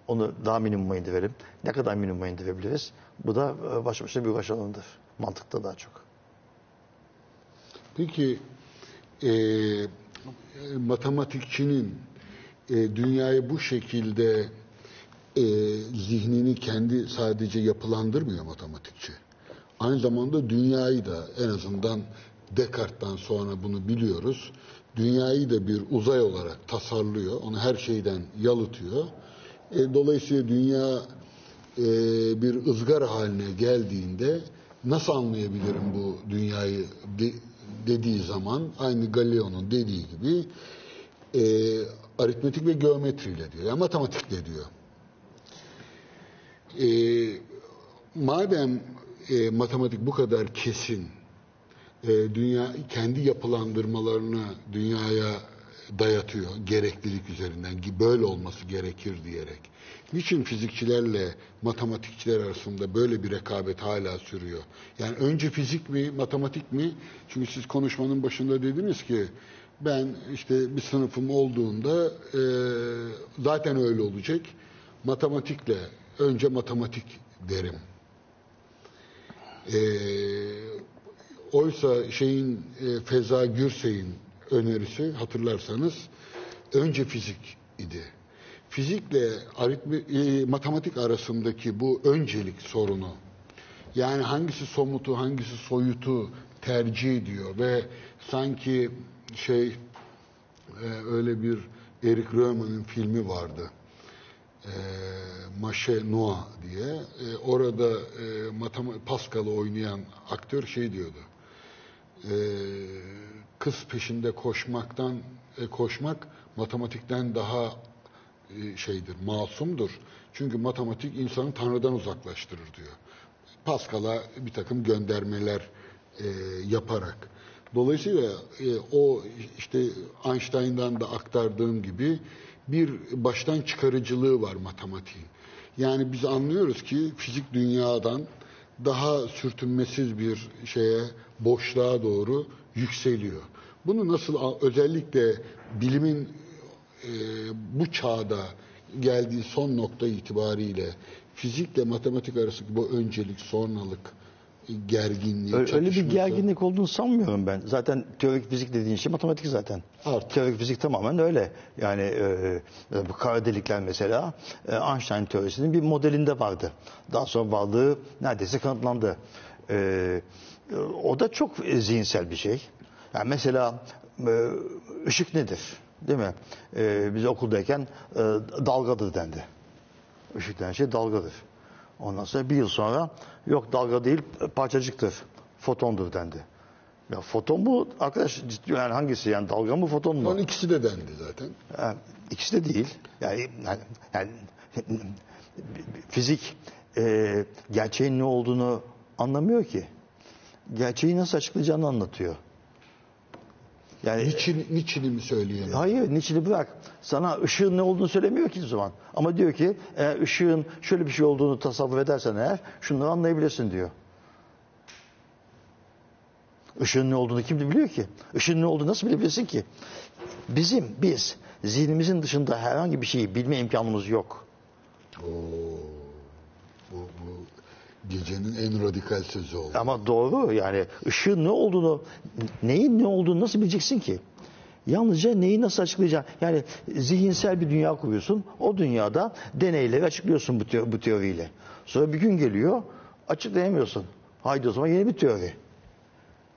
Onu daha minimuma indirelim. Ne kadar minimuma indirebiliriz? Bu da e, başlı başına bir uğraş alanıdır. Mantıkta daha çok. Peki e, matematikçinin e, dünyayı bu şekilde e, zihnini kendi sadece yapılandırmıyor matematikçi. Aynı zamanda dünyayı da en azından Descartes'tan sonra bunu biliyoruz. Dünyayı da bir uzay olarak tasarlıyor. Onu her şeyden yalıtıyor. E, dolayısıyla dünya e, bir ızgara haline geldiğinde nasıl anlayabilirim bu dünyayı de- dediği zaman aynı Galileo'nun dediği gibi e, aritmetik ve geometriyle diyor. Yani matematikle diyor. E, madem e, matematik bu kadar kesin e, dünya kendi yapılandırmalarını dünyaya dayatıyor gereklilik üzerinden böyle olması gerekir diyerek. Niçin fizikçilerle matematikçiler arasında böyle bir rekabet hala sürüyor? Yani önce fizik mi, matematik mi? Çünkü siz konuşmanın başında dediniz ki ben işte bir sınıfım olduğunda e, zaten öyle olacak. Matematikle önce matematik derim. E, oysa şeyin e, Feza Gürsey'in önerisi hatırlarsanız önce fizik idi. Fizikle aritmi, e, matematik arasındaki bu öncelik sorunu yani hangisi somutu hangisi soyutu tercih ediyor ve sanki şey e, öyle bir Eric Roemen'in filmi vardı e, Mache Noir diye. E, orada e, Pascal'ı oynayan aktör şey diyordu. E, kız peşinde koşmaktan e, koşmak matematikten daha e, şeydir, masumdur. Çünkü matematik insanı Tanrı'dan uzaklaştırır diyor. Pascal'a bir takım göndermeler e, yaparak. Dolayısıyla e, o işte Einstein'dan da aktardığım gibi bir baştan çıkarıcılığı var matematiğin. Yani biz anlıyoruz ki fizik dünyadan daha sürtünmesiz bir şeye, boşluğa doğru yükseliyor. Bunu nasıl özellikle bilimin e, bu çağda geldiği son nokta itibariyle fizikle matematik arasındaki bu öncelik, sonralık, e, gerginliği, Öyle, öyle bir gerginlik olduğunu sanmıyorum ben. Zaten teorik fizik dediğin şey matematik zaten. Artık. Teorik fizik tamamen öyle. Yani e, e, bu kara delikler mesela e, Einstein teorisinin bir modelinde vardı. Daha sonra varlığı neredeyse kanıtlandı. E, e, o da çok e, zihinsel bir şey. Yani mesela e, ışık nedir? Değil mi? E, biz okuldayken e, dalgadır dendi. Işık denen şey dalgadır. Ondan sonra bir yıl sonra yok dalga değil parçacıktır. Fotondur dendi. Ya foton mu arkadaş ciddi yani hangisi yani dalga mı foton mu? Onun ikisi de dendi zaten. Ha, ikisi de değil. Yani, yani, yani fizik e, gerçeğin ne olduğunu anlamıyor ki. Gerçeği nasıl açıklayacağını anlatıyor. Yani Niçin, niçini mi söyleyemem? Hayır, niçini bırak. Sana ışığın ne olduğunu söylemiyor ki o zaman. Ama diyor ki eğer ışığın şöyle bir şey olduğunu tasavvur edersen eğer şunları anlayabilirsin diyor. Işığın ne olduğunu kim biliyor ki? Işığın ne olduğunu nasıl bilebilirsin ki? Bizim, biz zihnimizin dışında herhangi bir şeyi bilme imkanımız yok. Oo, bu, bu gecenin en radikal sözü oldu. Ama doğru yani ışığın ne olduğunu, neyin ne olduğunu nasıl bileceksin ki? Yalnızca neyi nasıl açıklayacaksın? Yani zihinsel bir dünya kuruyorsun. O dünyada deneyleri açıklıyorsun bu, teo- bu teoriyle. Sonra bir gün geliyor açıklayamıyorsun. Haydi o zaman yeni bir teori.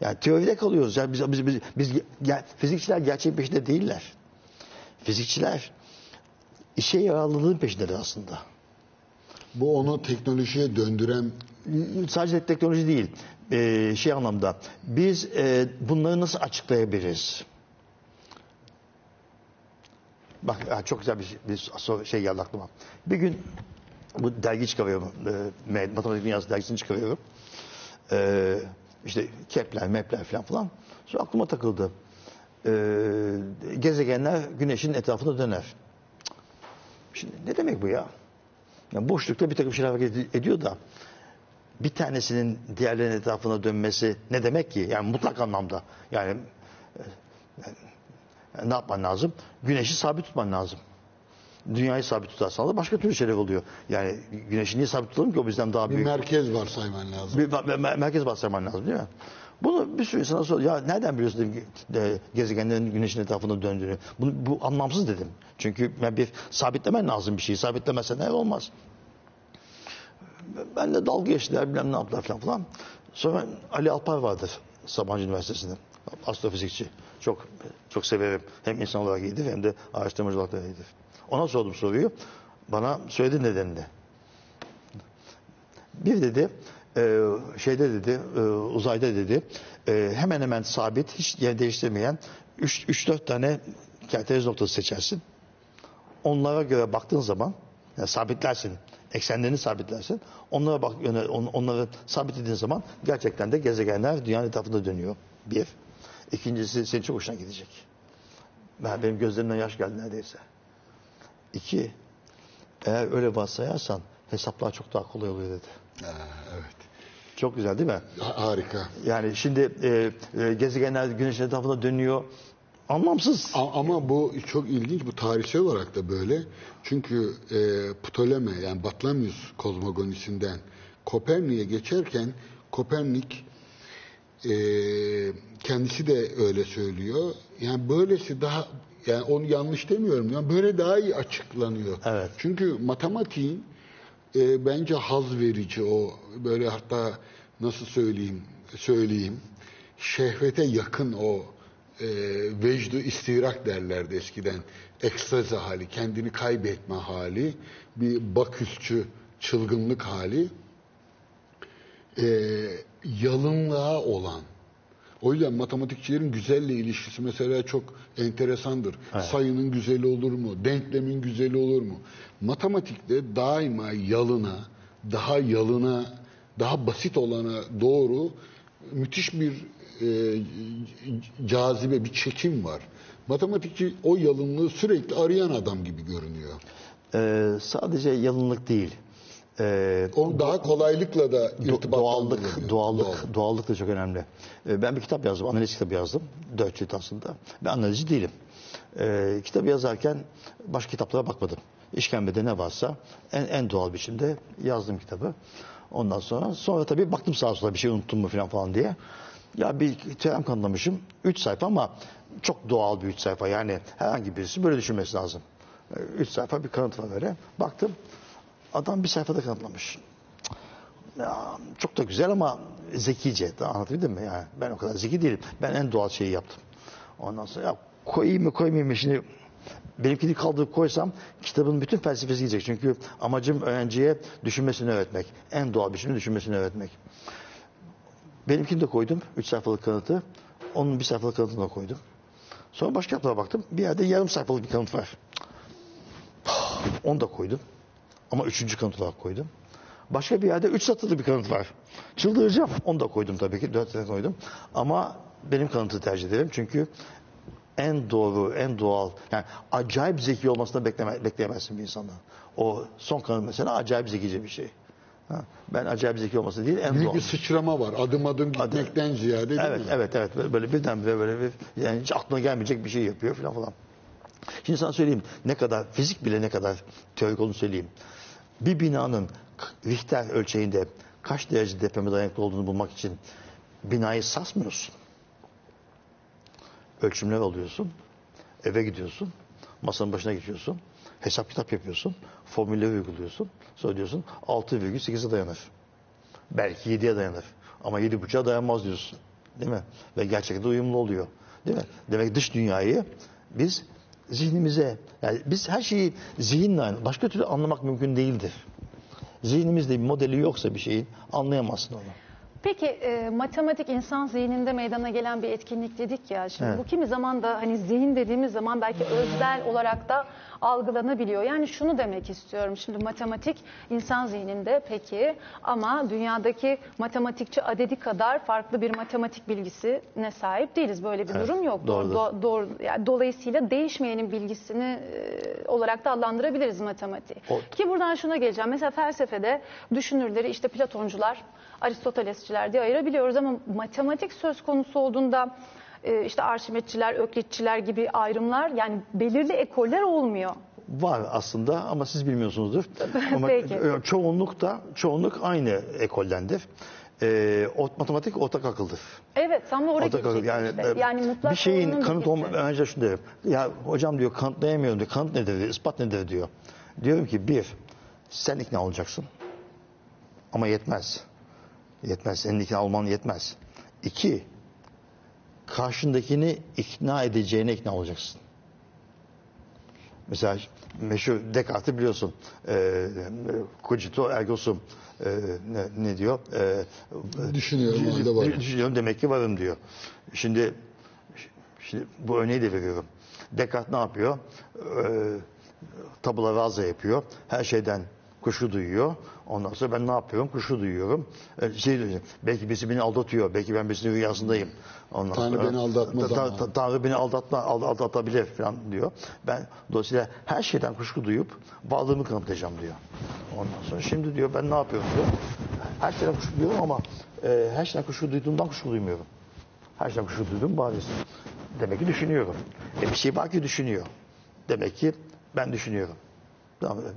Yani teoride kalıyoruz. Yani biz, biz, biz, biz ge- fizikçiler gerçeğin peşinde değiller. Fizikçiler işe yararlılığın peşindeler aslında. Bu onu teknolojiye döndüren sadece teknoloji değil, e, şey anlamda biz e, bunları nasıl açıklayabiliriz? Bak çok güzel bir, bir şey geldi aklıma. Bir gün bu dergi çıkarıyorum, e, Matematik Dünyası dergisini çıkarıyorum. E, işte Kepler, Mepler falan falan. Sonra aklıma takıldı. E, gezegenler güneşin etrafında döner. Şimdi ne demek bu ya? Yani boşlukta bir takım şeyler hareket ediyor da bir tanesinin diğerlerinin etrafına dönmesi ne demek ki? Yani mutlak anlamda. Yani, e, yani ne yapman lazım? Güneşi sabit tutman lazım. Dünyayı sabit tutarsan da başka türlü şeyler oluyor. Yani güneşi niye sabit tutalım ki o bizden daha bir büyük. merkez var sayman lazım. Bir mer- mer- merkez bastırman lazım değil mi? Bunu bir sürü insana sor. Ya nereden biliyorsun dedim, de, gezegenlerin güneşin etrafında döndüğünü? Bunu, bu anlamsız dedim. Çünkü ben bir sabitlemen lazım bir şeyi. Sabitlemezsen eğer olmaz. Ben de dalga geçtiler bilmem ne yaptılar falan falan. Sonra Ali Alpar vardır Sabancı Üniversitesi'nde. Astrofizikçi. Çok çok severim. Hem insan olarak iyidir hem de araştırmacı olarak da iyidir. Ona sordum soruyu. Bana söyledi nedenini. Bir dedi e, şeyde dedi e, uzayda dedi e, hemen hemen sabit hiç değiştirmeyen 3-4 tane kerteriz noktası seçersin. Onlara göre baktığın zaman yani sabitlersin. Eksenlerini sabitlersin. Onlara bak onları sabitlediğin zaman gerçekten de gezegenler dünyanın etrafında dönüyor. Bir. İkincisi senin çok hoşuna gidecek. Ben, benim gözlerimden yaş geldi neredeyse. İki. Eğer öyle varsayarsan hesaplar çok daha kolay oluyor dedi. Ha, evet. Çok güzel değil mi? Ha- Harika. Yani şimdi e, e, gezegenler güneşin etrafında dönüyor. Anlamsız. A- Ama bu çok ilginç, bu tarihsel olarak da böyle. Çünkü e, Ptolemy yani Batlamyus kozmogonisinden Kopernik'e geçerken Kopernik e, kendisi de öyle söylüyor. Yani böylesi daha yani onu yanlış demiyorum. Yani böyle daha iyi açıklanıyor. Evet. Çünkü matematiğin e, bence haz verici o böyle hatta nasıl söyleyeyim söyleyeyim şehvete yakın o e, vecdu istirak derlerdi eskiden. Ekstazi hali, kendini kaybetme hali, bir baküsçü çılgınlık hali, e, yalınlığa olan. O yüzden matematikçilerin güzelle ilişkisi mesela çok enteresandır. Sayının güzeli olur mu? Denklemin güzeli olur mu? Matematikte daima yalına, daha yalına, daha basit olana doğru müthiş bir e, cazibe, bir çekim var. Matematikçi o yalınlığı sürekli arayan adam gibi görünüyor. Ee, sadece yalınlık değil. Ee, O daha kolaylıkla da irtibatlandırılıyor. doğallık, doğallık, Doğal. doğallık da çok önemli. Ee, Ben bir kitap yazdım, analiz kitabı yazdım. Dört cilt aslında. Ben analizci değilim. Ee, kitabı yazarken başka kitaplara bakmadım. İşkembede ne varsa en, en doğal biçimde yazdım kitabı. Ondan sonra sonra tabii baktım sağa sola bir şey unuttum mu falan falan diye. Ya bir teorem kanıtlamışım. Üç sayfa ama çok doğal bir üç sayfa. Yani herhangi birisi böyle düşünmesi lazım. Üç sayfa bir kanıt var böyle. Baktım adam bir sayfada kanıtlamış. Ya, çok da güzel ama zekice. Anlatabildim mi? Yani ben o kadar zeki değilim. Ben en doğal şeyi yaptım. Ondan sonra ya koyayım mı koymayayım mı şimdi benimkini kaldırıp koysam kitabın bütün felsefesi gidecek. Çünkü amacım öğrenciye düşünmesini öğretmek. En doğal biçimde düşünmesini öğretmek. Benimkini de koydum. Üç sayfalık kanıtı. Onun bir sayfalık kanıtını da koydum. Sonra başka kitaplara baktım. Bir yerde yarım sayfalık bir kanıt var. Onu da koydum. Ama üçüncü kanıt olarak koydum. Başka bir yerde üç satırlı bir kanıt var. Çıldıracağım. Onu da koydum tabii ki. Dört tane koydum. Ama benim kanıtı tercih ederim. Çünkü en doğru, en doğal, yani acayip zeki olmasını bekleme, bekleyemezsin bir insandan. O son kanıt mesela acayip zekice bir şey. Ha, ben acayip zeki olması değil, en Büyük doğal. bir sıçrama var. Adım adım gitmekten ziyade değil Evet, mi? evet, evet. Böyle- Böyle birdenbire böyle bir, yani hiç aklına gelmeyecek bir şey yapıyor falan falan. Şimdi sana söyleyeyim ne kadar, fizik bile ne kadar teorik olduğunu söyleyeyim. Bir binanın Richter ölçeğinde kaç derece depreme dayanıklı olduğunu bulmak için binayı sarsmıyorsun. Ölçümler alıyorsun, eve gidiyorsun, masanın başına geçiyorsun, hesap kitap yapıyorsun, formülleri uyguluyorsun. Sonra diyorsun 6,8'e dayanır. Belki 7'ye dayanır. Ama 7,5'a dayanmaz diyorsun. Değil mi? Ve gerçekten uyumlu oluyor. Değil mi? Demek dış dünyayı biz zihnimize, yani biz her şeyi zihinle, başka türlü anlamak mümkün değildir. Zihnimizde bir modeli yoksa bir şeyin anlayamazsın onu. Peki e, matematik insan zihninde meydana gelen bir etkinlik dedik ya. Şimdi Evet. bu kimi zaman da hani zihin dediğimiz zaman belki özel olarak da algılanabiliyor. Yani şunu demek istiyorum. Şimdi matematik insan zihninde peki ama dünyadaki matematikçi adedi kadar farklı bir matematik bilgisine sahip değiliz. Böyle bir Evet, durum yok. doğrudur. Do- doğru, yani dolayısıyla değişmeyenin bilgisini e, olarak da adlandırabiliriz matematiği. O- Ki buradan şuna geleceğim. Mesela felsefede düşünürleri işte Platoncular, Aristotelesçiler diye ayırabiliyoruz ama matematik söz konusu olduğunda e, işte Arşimetçiler, Öklitçiler gibi ayrımlar yani belirli ekoller olmuyor. Var aslında ama siz bilmiyorsunuzdur. [laughs] ama Peki. e, çoğunluk da çoğunluk aynı ekoldendir. Ee, o, matematik ortak akıldır. Evet tam da oraya Ortak akıl. Yani, işte. e, Yani mutlak bir şeyin kanıt olma önce şunu derim. Ya hocam diyor kanıtlayamıyorum diyor. Kanıt nedir diyor. ispat nedir diyor. Diyorum ki bir sen ikna olacaksın. Ama yetmez. Yetmez. Senin ikna olman yetmez. İki karşındakini ikna edeceğine ikna olacaksın. Mesela meşhur Descartes'i biliyorsun. E, cogito ergo sum. E, ne, ne diyor? E, Düşünüyorum, halde varım. Düşünüyorum demek ki varım diyor. Şimdi şimdi bu örneği de veriyorum. Descartes ne yapıyor? E, tabula rasa yapıyor. Her şeyden kuşku duyuyor. Ondan sonra ben ne yapıyorum? Kuşku duyuyorum. E, şey diyor, belki birisi beni aldatıyor. Belki ben birisinin rüyasındayım. Ondan Tanrı sonra, beni aldatmaz Ta- ta- ta- Tanrı beni aldatma, ald- aldatabilir falan diyor. Ben dolayısıyla her şeyden kuşku duyup varlığımı kanıtlayacağım diyor. Ondan sonra şimdi diyor ben ne yapıyorum diyor. Her şeyden kuşku duyuyorum ama e, her şeyden kuşku duyduğumdan kuşku duymuyorum. Her şeyden kuşku duyduğum bariz. Demek ki düşünüyorum. E bir şey var ki düşünüyor. Demek ki ben düşünüyorum.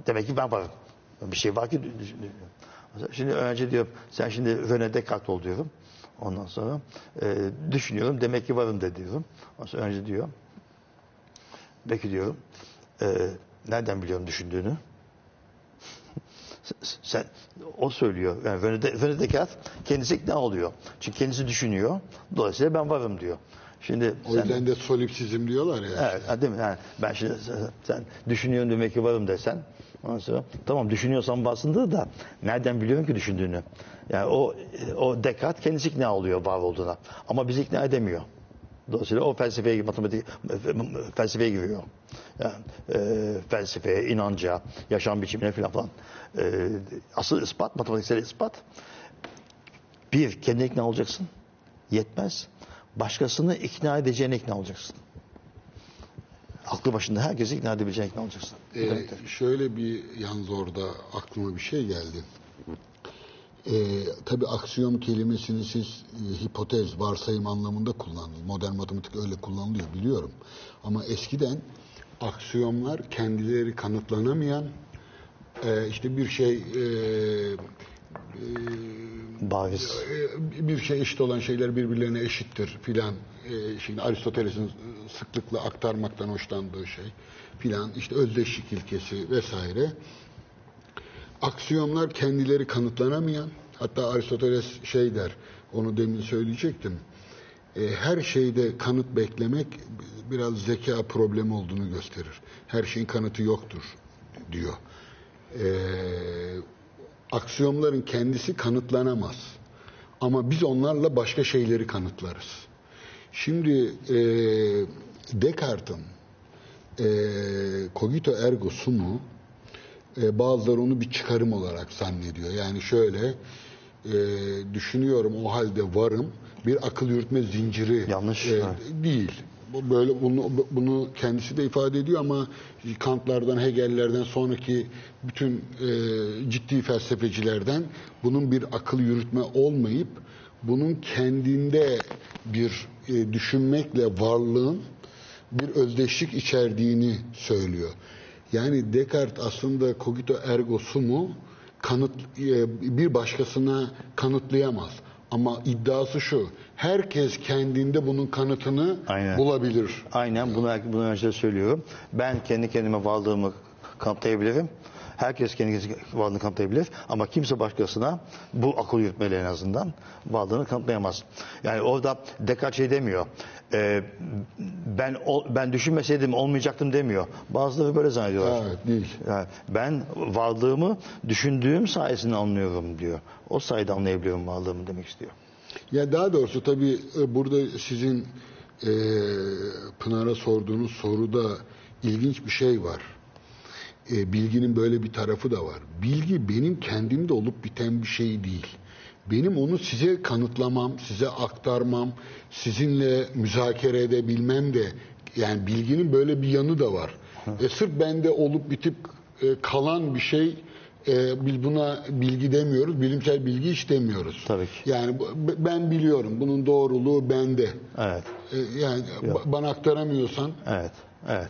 Demek ki ben varım. Bir şey var ki düşünüyorum. Şimdi önce diyor sen şimdi René Descartes ol diyorum. Ondan sonra e, düşünüyorum demek ki varım de diyorum. Ondan sonra önce diyor. Peki diyorum. e, nereden biliyorum düşündüğünü? Sen, o söylüyor. Yani René Descartes kendisi ikna oluyor. Çünkü kendisi düşünüyor. Dolayısıyla ben varım diyor. Şimdi O sen- yüzden de solipsizm diyorlar ya. Evet, ha, değil mi? Yani ben şimdi sen, sen düşünüyorsun demek ki varım desen. Ondan tamam düşünüyorsan varsındır da nereden biliyorsun ki düşündüğünü? Yani o o Descartes kendisi ikna oluyor var olduğuna. Ama bizi ikna edemiyor. Dolayısıyla o felsefeye, matematik felsefeye giriyor. Yani, e, felsefeye, inanca, yaşam biçimine falan. E, asıl ispat, matematiksel ispat. Bir, kendine ikna olacaksın. Yetmez. Başkasını ikna edeceğine ikna olacaksın. Aklı başında herkesi ikna edebileceğin ikna olacaksın. Ee, şöyle bir yalnız orada aklıma bir şey geldi. Ee, tabii aksiyom kelimesini siz e, hipotez, varsayım anlamında kullandınız. Modern matematik öyle kullanılıyor biliyorum. Ama eskiden aksiyomlar kendileri kanıtlanamayan e, işte bir şey e, Bariz. e, bir şey eşit olan şeyler birbirlerine eşittir filan. E, Şimdi Aristoteles'in sıklıkla aktarmaktan hoşlandığı şey filan. işte özdeşlik ilkesi vesaire. Aksiyomlar kendileri kanıtlanamayan, hatta Aristoteles şey der, onu demin söyleyecektim. E, her şeyde kanıt beklemek biraz zeka problemi olduğunu gösterir. Her şeyin kanıtı yoktur diyor. E, aksiyomların kendisi kanıtlanamaz. Ama biz onlarla başka şeyleri kanıtlarız. Şimdi e, Descartes'in e, cogito ergo sumu e, bazıları onu bir çıkarım olarak zannediyor. Yani şöyle e, düşünüyorum o halde varım bir akıl yürütme zinciri Yanlış, e, değil. Bu Böyle bunu, bunu kendisi de ifade ediyor ama Kantlardan, Hegellerden sonraki bütün e, ciddi felsefecilerden bunun bir akıl yürütme olmayıp bunun kendinde bir e, düşünmekle varlığın bir özdeşlik içerdiğini söylüyor. Yani Descartes aslında cogito ergo sumu kanıt e, bir başkasına kanıtlayamaz. Ama iddiası şu. Herkes kendinde bunun kanıtını Aynen. bulabilir. Aynen bunu, bunu önce söylüyorum. Ben kendi kendime varlığımı kanıtlayabilirim. Herkes kendi varlığını kanıtlayabilir. Ama kimse başkasına bu akıl yürütmeyle en azından varlığını kanıtlayamaz. Yani orada Descartes şey demiyor. e, ben ol- ben düşünmeseydim olmayacaktım demiyor. Bazıları böyle zannediyorlar. Evet, değil. Yani ben varlığımı düşündüğüm sayesinde anlıyorum diyor. O sayede anlayabiliyorum varlığımı demek istiyor. Ya daha doğrusu tabii e, burada sizin e, Pınar'a sorduğunuz soruda ilginç bir şey var. E, bilginin böyle bir tarafı da var. Bilgi benim kendimde olup biten bir şey değil. Benim onu size kanıtlamam, size aktarmam, sizinle müzakere edebilmem de yani bilginin böyle bir yanı da var. E, sırf bende olup bitip e, kalan bir şey e, biz buna bilgi demiyoruz, bilimsel bilgi hiç demiyoruz. Tabii ki. Yani ben biliyorum bunun doğruluğu bende. Evet. E, yani ba- bana aktaramıyorsan Evet. Evet.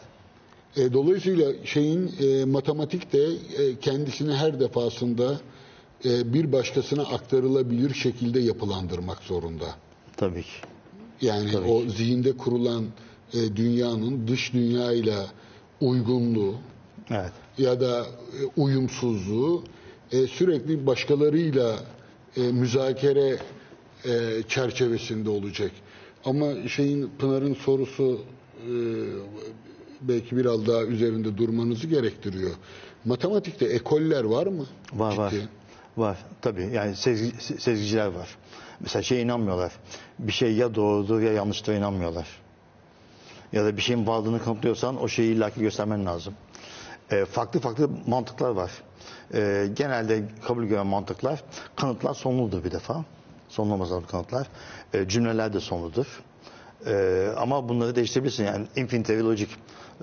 E, dolayısıyla şeyin e, matematik de e, kendisini her defasında e, bir başkasına aktarılabilir şekilde yapılandırmak zorunda. Tabii ki. Yani Tabii o zihinde kurulan e, dünyanın dış dünyayla uygunluğu Evet. ya da e, uyumsuzluğu e, sürekli başkalarıyla e, müzakere e, çerçevesinde olacak. Ama şeyin Pınar'ın sorusu e, belki biraz daha üzerinde durmanızı gerektiriyor. Matematikte ekoller var mı? Var var. Ciddi. Var tabii yani sezgi, se- sezgiciler var. Mesela şeye inanmıyorlar. Bir şey ya doğrudur ya yanlıştır inanmıyorlar. Ya da bir şeyin varlığını kanıtlıyorsan o şeyi illaki göstermen lazım. Ee, farklı farklı mantıklar var. Ee, genelde kabul gören mantıklar kanıtlar sonludur bir defa. Lazım kanıtlar. Ee, cümleler de sonludur. Ee, ama bunları değiştirebilirsin. Yani infinitary logic,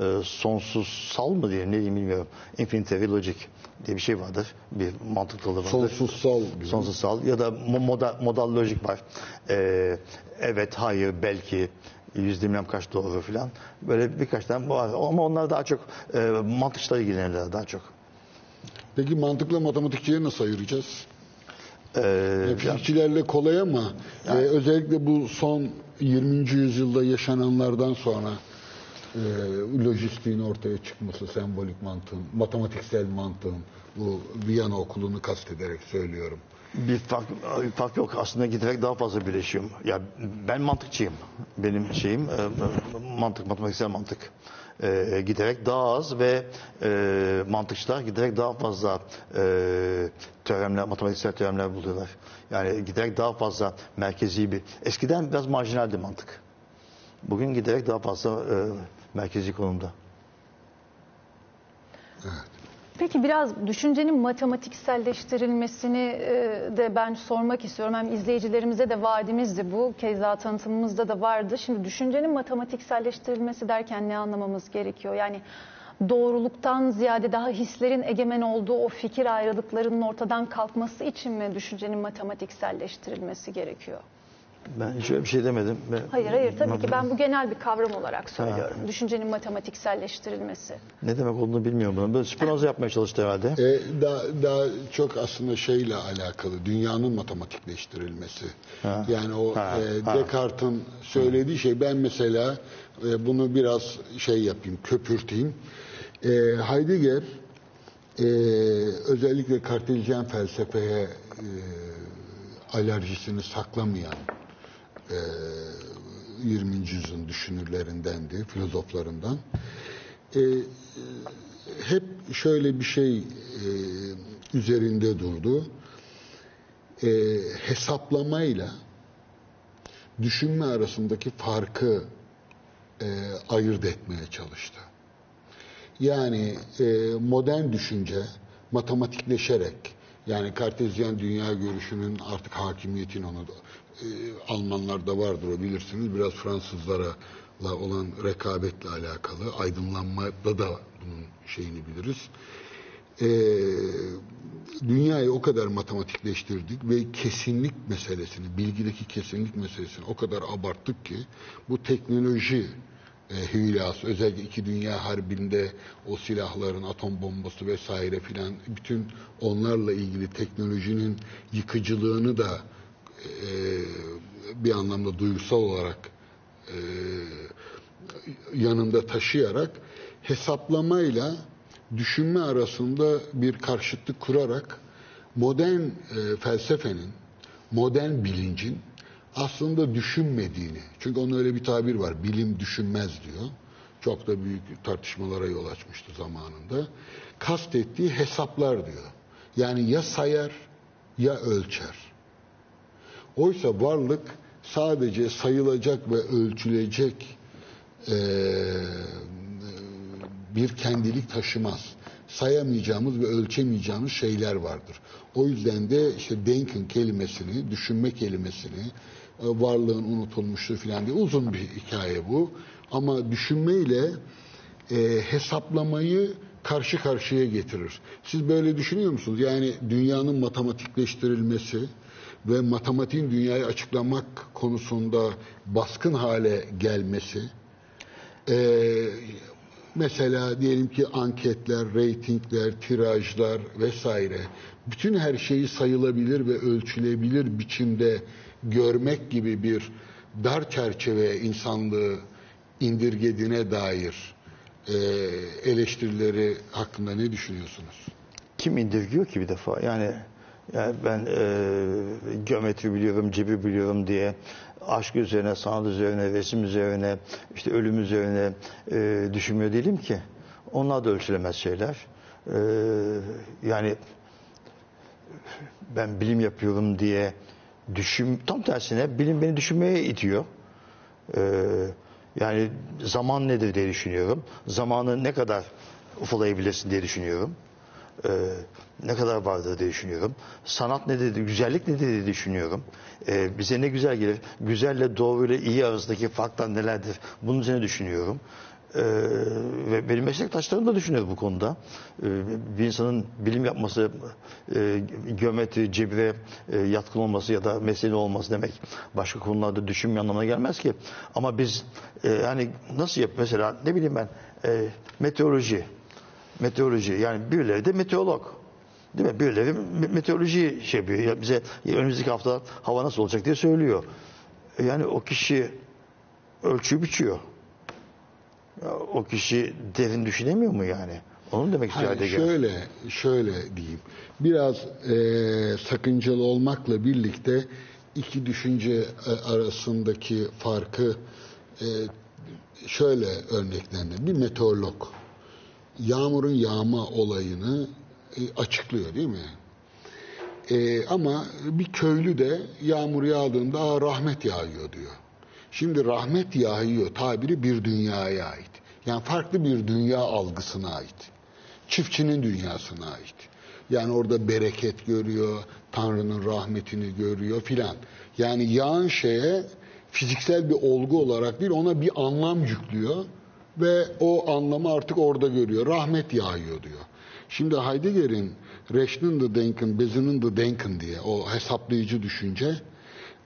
e, sonsuzsal mı diyelim ne diyeyim bilmiyorum. Infinitary logic diye bir şey vardır. Bir mantık dalı vardır. Sonsuzsal gibi. Sonsuzsal ya da mo- modal, lojik var. Ee, evet, hayır, belki, yüzde bilmem kaç doğru falan. Böyle birkaç tane var. Ama onlar daha çok e, mantıkçılar ilgilenirler daha çok. Peki mantıkla matematikçiyi nasıl ayıracağız? Ee, E, Fizikçilerle kolay ama e, özellikle bu son 20. yüzyılda yaşananlardan sonra e, lojistiğin ortaya çıkması, sembolik mantığın, matematiksel mantığın, bu Viyana okulunu kastederek söylüyorum. Bir fark, fark yok. Aslında giderek daha fazla birleşiyorum. Ya ben mantıkçıyım. Benim şeyim e, mantık, matematiksel mantık. E, giderek daha az ve e, mantıkçılar giderek daha fazla e, teoremler, matematiksel teoremler buluyorlar. Yani giderek daha fazla merkezi bir... Eskiden biraz marjinaldi mantık. Bugün giderek daha fazla e, merkezi konumda. Peki biraz düşüncenin matematikselleştirilmesini e, de ben sormak istiyorum. Hem izleyicilerimize de vaadimizdi bu. Keza tanıtımımızda da vardı. Şimdi düşüncenin matematikselleştirilmesi derken ne anlamamız gerekiyor? Yani doğruluktan ziyade daha hislerin egemen olduğu o fikir ayrılıklarının ortadan kalkması için mi düşüncenin matematikselleştirilmesi gerekiyor? Ben hiç öyle bir şey demedim. Ben- Hayır hayır tabii ki ben bu genel bir kavram olarak söylüyorum. Düşüncenin matematikselleştirilmesi. Ne demek olduğunu bilmiyorum bunu. Böyle Spinoza yapmaya çalıştı herhalde. E, daha, daha çok aslında şeyle alakalı dünyanın matematikleştirilmesi. Ha. Yani o Ha, e, ha. Descartes'in söylediği şey ben mesela e, bunu biraz şey yapayım köpürteyim. E, Heidegger e, özellikle kartezyen felsefeye e, alerjisini saklamayan e, 20. yüzyılın düşünürlerindendi, filozoflarından. E, hep şöyle bir şey e, üzerinde durdu. E, hesaplamayla düşünme arasındaki farkı e, ayırt etmeye çalıştı. Yani e, modern düşünce matematikleşerek yani kartezyen dünya görüşünün artık hakimiyetin onu da, e, Almanlarda vardır o bilirsiniz biraz Fransızlara la olan rekabetle alakalı aydınlanmada da bunun şeyini biliriz. E, dünyayı o kadar matematikleştirdik ve kesinlik meselesini, bilgideki kesinlik meselesini o kadar abarttık ki bu teknoloji e, hülası, özellikle iki dünya harbinde o silahların, atom bombası vesaire filan bütün onlarla ilgili teknolojinin yıkıcılığını da e, bir anlamda duygusal olarak e, yanında taşıyarak hesaplamayla düşünme arasında bir karşıtlık kurarak modern e, felsefenin, modern bilincin aslında düşünmediğini, çünkü onun öyle bir tabir var, bilim düşünmez diyor. Çok da büyük tartışmalara yol açmıştı zamanında. Kastettiği hesaplar diyor. Yani ya sayar ya ölçer. Oysa varlık sadece sayılacak ve ölçülecek eee, bir kendilik taşımaz. Sayamayacağımız ve ölçemeyeceğimiz şeyler vardır. O yüzden de işte denken kelimesini, düşünme kelimesini, e, varlığın unutulmuşluğu falan diye uzun bir hikaye bu. Ama düşünmeyle e, hesaplamayı karşı karşıya getirir. Siz böyle düşünüyor musunuz? Yani dünyanın matematikleştirilmesi ve matematiğin dünyayı açıklamak konusunda baskın hale gelmesi, ee, mesela diyelim ki anketler, reytingler, tirajlar vesaire bütün her şeyi sayılabilir ve ölçülebilir biçimde görmek gibi bir dar çerçeve insanlığı indirgediğine dair e, eleştirileri hakkında ne düşünüyorsunuz? Kim indirgiyor ki bir defa? Yani, yani ben e, geometri biliyorum, cebir biliyorum diye aşk üzerine, sanat üzerine, resim üzerine, işte ölüm üzerine e, düşünmüyor değilim ki. Onlar da ölçülemez şeyler. E, yani ben bilim yapıyorum diye düşün, tam tersine bilim beni düşünmeye itiyor. Ee, yani zaman nedir diye düşünüyorum. Zamanı ne kadar ufalayabilirsin diye düşünüyorum. Ee, ne kadar vardır diye düşünüyorum. Sanat nedir, güzellik nedir diye düşünüyorum. Ee, bize ne güzel gelir. Güzelle doğru ile iyi arasındaki farklar nelerdir? Bunun üzerine düşünüyorum. Ee, ve benim meslektaşlarım da düşünüyor bu konuda. Ee, bir insanın bilim yapması, e, geometri, cebre e, yatkın olması ya da mesleği olması demek başka konularda düşünme anlamına gelmez ki. Ama biz e, yani nasıl yap mesela ne bileyim ben e, meteoroloji, meteoroloji yani birileri de meteorolog. Değil mi? Birileri me- meteoroloji şey yapıyor. Ya bize önümüzdeki hafta hava nasıl olacak diye söylüyor. E, Yani o kişi ölçüyü biçiyor. Ya o kişi derin düşünemiyor mu yani? Onu demek istiyor Hayır, şöyle, şöyle diyeyim. Biraz e, sakıncalı olmakla birlikte iki düşünce e, arasındaki farkı e, şöyle örneklendir. Bir meteorolog yağmurun yağma olayını e, açıklıyor değil mi? E, ama bir köylü de yağmur yağdığında "Aa, rahmet yağıyor diyor. Şimdi rahmet yağıyor tabiri bir dünyaya ait. Yani farklı bir dünya algısına ait. çiftçinin dünyasına ait. Yani orada bereket görüyor, Tanrı'nın rahmetini görüyor filan. Yani yağan şeye fiziksel bir olgu olarak değil ona bir anlam yüklüyor ve o anlamı artık orada görüyor. Rahmet yağıyor diyor. Şimdi Heidegger'in Rechnende Denken, Bezinnende Denken diye o hesaplayıcı düşünce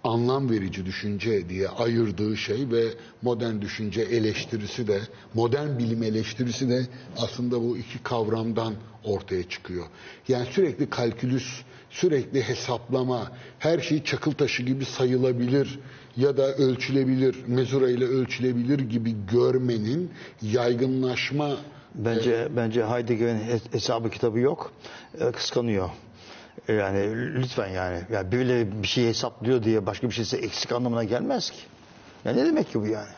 anlam verici düşünce diye ayırdığı şey ve modern düşünce eleştirisi de modern bilim eleştirisi de aslında bu iki kavramdan ortaya çıkıyor. Yani sürekli kalkülüs, sürekli hesaplama, her şey çakıl taşı gibi sayılabilir ya da ölçülebilir, mezura ile ölçülebilir gibi görmenin yaygınlaşma Bence bence Heidegger'in he- hesabı kitabı yok. E, kıskanıyor. E, Yani lütfen yani. Ya birileri bir şey hesaplıyor diye başka bir şeyse eksik anlamına gelmez ki. Ya ne demek ki bu yani?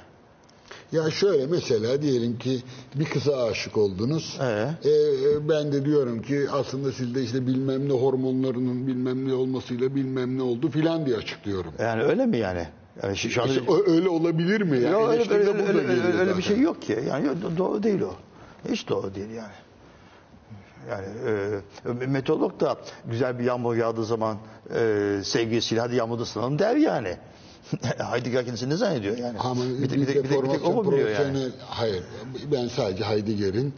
Ya şöyle mesela diyelim ki bir kıza aşık oldunuz. Ee? Ee, e, ben de diyorum ki aslında sizde işte bilmem ne hormonlarının bilmem ne olmasıyla bilmem ne oldu filan diye açıklıyorum. Yani öyle mi yani? Yani şu, şu anda... İşte ö- öyle olabilir mi? Yani Yok, öyle, öyle, öyle, öyle- öyle bir şey yok ki. Yani doğru değil o. Hiç doğru değil yani. Yani e, meteorolog da güzel bir yağmur yağdığı zaman e, sevgilisiyle hadi yağmurda ısınalım der yani. Heidegger kendisi ne zannediyor yani? Ama bir, tek- bir, de tek- bir, tek- bir tek o mu biliyor yani? hayır ben sadece Heidegger'in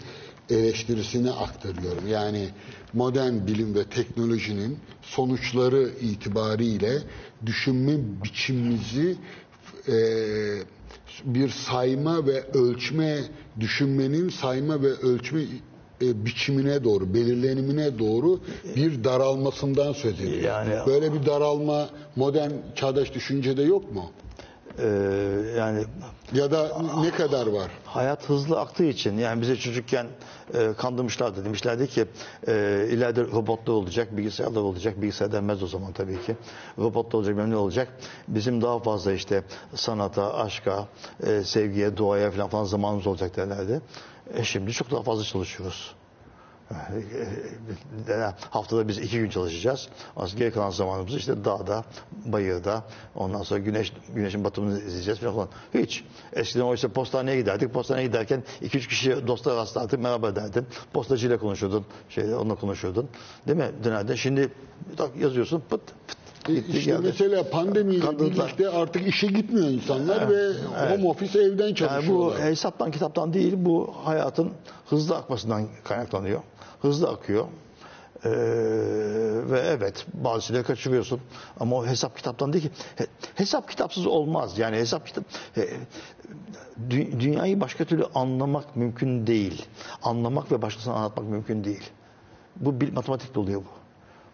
eleştirisini aktarıyorum. Yani modern bilim ve teknolojinin sonuçları itibariyle düşünme biçimimizi e, bir sayma ve ölçme düşünmenin sayma ve ölçme e, biçimine doğru, belirlenimine doğru bir daralmasından söz ediyor. Yani- Böyle bir daralma modern çağdaş düşüncede yok mu? E, yani Ya da ne kadar var? hayat hızlı aktığı için yani bize çocukken e, kandırmışlardı. Demişlerdi ki e, ileride robotlar olacak, bilgisayarlar olacak. Bilgisayar denmez o zaman tabii ki. Robotlar olacak, memnun olacak. Bizim daha fazla işte sanata, aşka, e, sevgiye, doğaya falan, falan zamanımız olacak derlerdi. E, şimdi çok daha fazla çalışıyoruz. [laughs] Haftada biz iki gün çalışacağız. Aslında geri kalan zamanımızı işte dağda, bayırda, ondan sonra güneş güneşin batımını izleyeceğiz falan. Hiç. Eskiden oysa postaneye giderdik. Postaneye giderken iki üç kişi dostlar rastlardık, merhaba derdin. Postacıyla konuşurdun, şeyle, onunla konuşurdun. Değil mi? Dönerdin. Şimdi yazıyorsun, pıt pıt. Gitti, İşte geldi. mesela pandemiyle Kandırdılar. birlikte artık işe gitmiyor insanlar ve home office evden Yani bu çalışıyorlar. hesaptan kitaptan değil, bu hayatın hızlı akmasından kaynaklanıyor. Hızlı akıyor. Ee, ve evet bazı şeyleri kaçırıyorsun ama o hesap kitaptan değil ki He- hesap kitapsız olmaz yani hesap kitap dü- dünyayı başka türlü anlamak mümkün değil anlamak ve başkasına anlatmak mümkün değil bu bir matematikte oluyor bu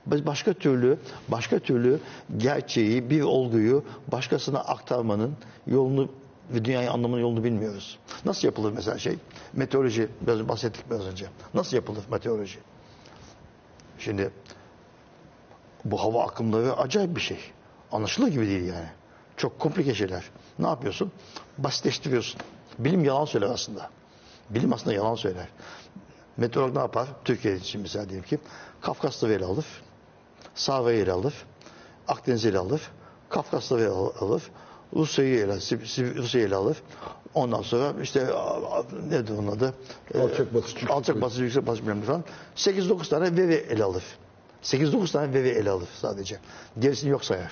başka türlü başka türlü gerçeği bir olguyu başkasına aktarmanın yolunu ve dünyayı anlamanın yolunu bilmiyoruz. Nasıl yapılır mesela şey? Meteoroloji biraz bahsettik biraz önce. Nasıl yapılır meteoroloji? Şimdi bu hava akımları acayip bir şey. Anlaşılır gibi değil yani. Çok komplike şeyler. Ne yapıyorsun? Basitleştiriyorsun. Bilim yalan söyler aslında. Bilim aslında yalan söyler. Meteorolog ne yapar? Türkiye için mesela diyelim ki Kafkas'ta veri alır. Sahra ele alır. Akdeniz ele alır. Kafkas'ta al- alır. Rusya'yı ele, Rusya'yı ele alır. Ondan sonra işte nedir onun adı? Alçak basınç, yüksek Alçak basınç, yüksek basınç bilmem falan. 8-9 tane veri ele alır. 8-9 tane veri ele alır sadece. Gerisini yok sayar.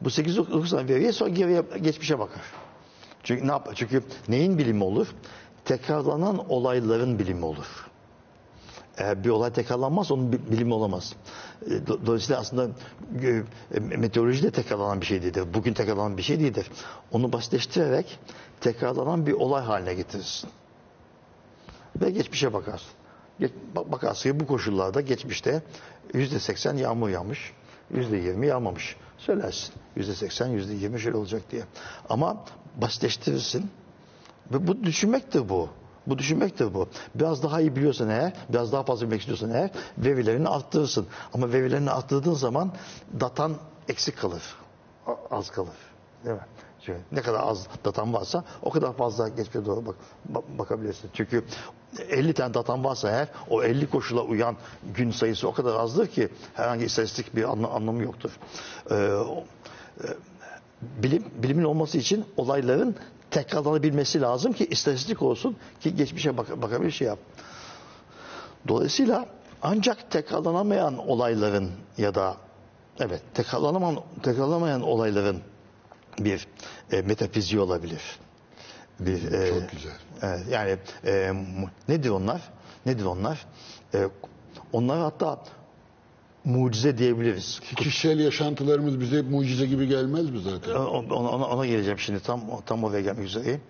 Bu 8-9 tane veriye sonra geriye geçmişe bakar. Çünkü ne yapar? Çünkü neyin bilimi olur? Tekrarlanan olayların bilimi olur. Eğer bir olay tekrarlanmaz onun bi- bilimi olamaz. E, do- Dolayısıyla aslında e, e, meteoroloji de tekrarlanan bir şey değildir. Bugün tekrarlanan bir şey değildir. Onu basitleştirerek tekrarlanan bir olay haline getirirsin. Ve geçmişe bakarsın. Bakarsın bu koşullarda geçmişte yüzde seksen yağmur yağmış, yüzde yirmi yağmamış. Söylersin. Yüzde seksen, yüzde yirmi şöyle olacak diye. Ama basitleştirirsin. Ve bu düşünmektir bu. Bu düşünmektir bu. Biraz daha iyi biliyorsan eğer, biraz daha fazla bilmek istiyorsan eğer verilerini arttırırsın. Ama verilerini arttırdığın zaman datan eksik kalır. Az kalır. Değil mi? Çünkü ne kadar az datan varsa o kadar fazla geçmişe doğru bak, bak- bakabilirsin. Çünkü 50 tane datan varsa eğer o 50 koşula uyan gün sayısı o kadar azdır ki herhangi istatistik bir anla- anlamı yoktur. Ee, o- bilim bilimin olması için olayların tekrarlanabilmesi lazım ki istatistik olsun ki geçmişe bak bakabilir şey yap. Dolayısıyla ancak tekrarlanamayan olayların ya da evet tekrarlanamayan, tekrarlanamayan olayların bir e, metafiziği olabilir. Bir, e, Çok güzel. Evet, yani e, nedir onlar? Nedir onlar? E, onlar hatta mucize diyebiliriz. Kişisel yaşantılarımız bize hep mucize gibi gelmez mi zaten? Ona, ona, ona geleceğim şimdi tam tam oraya gelmek üzereyim.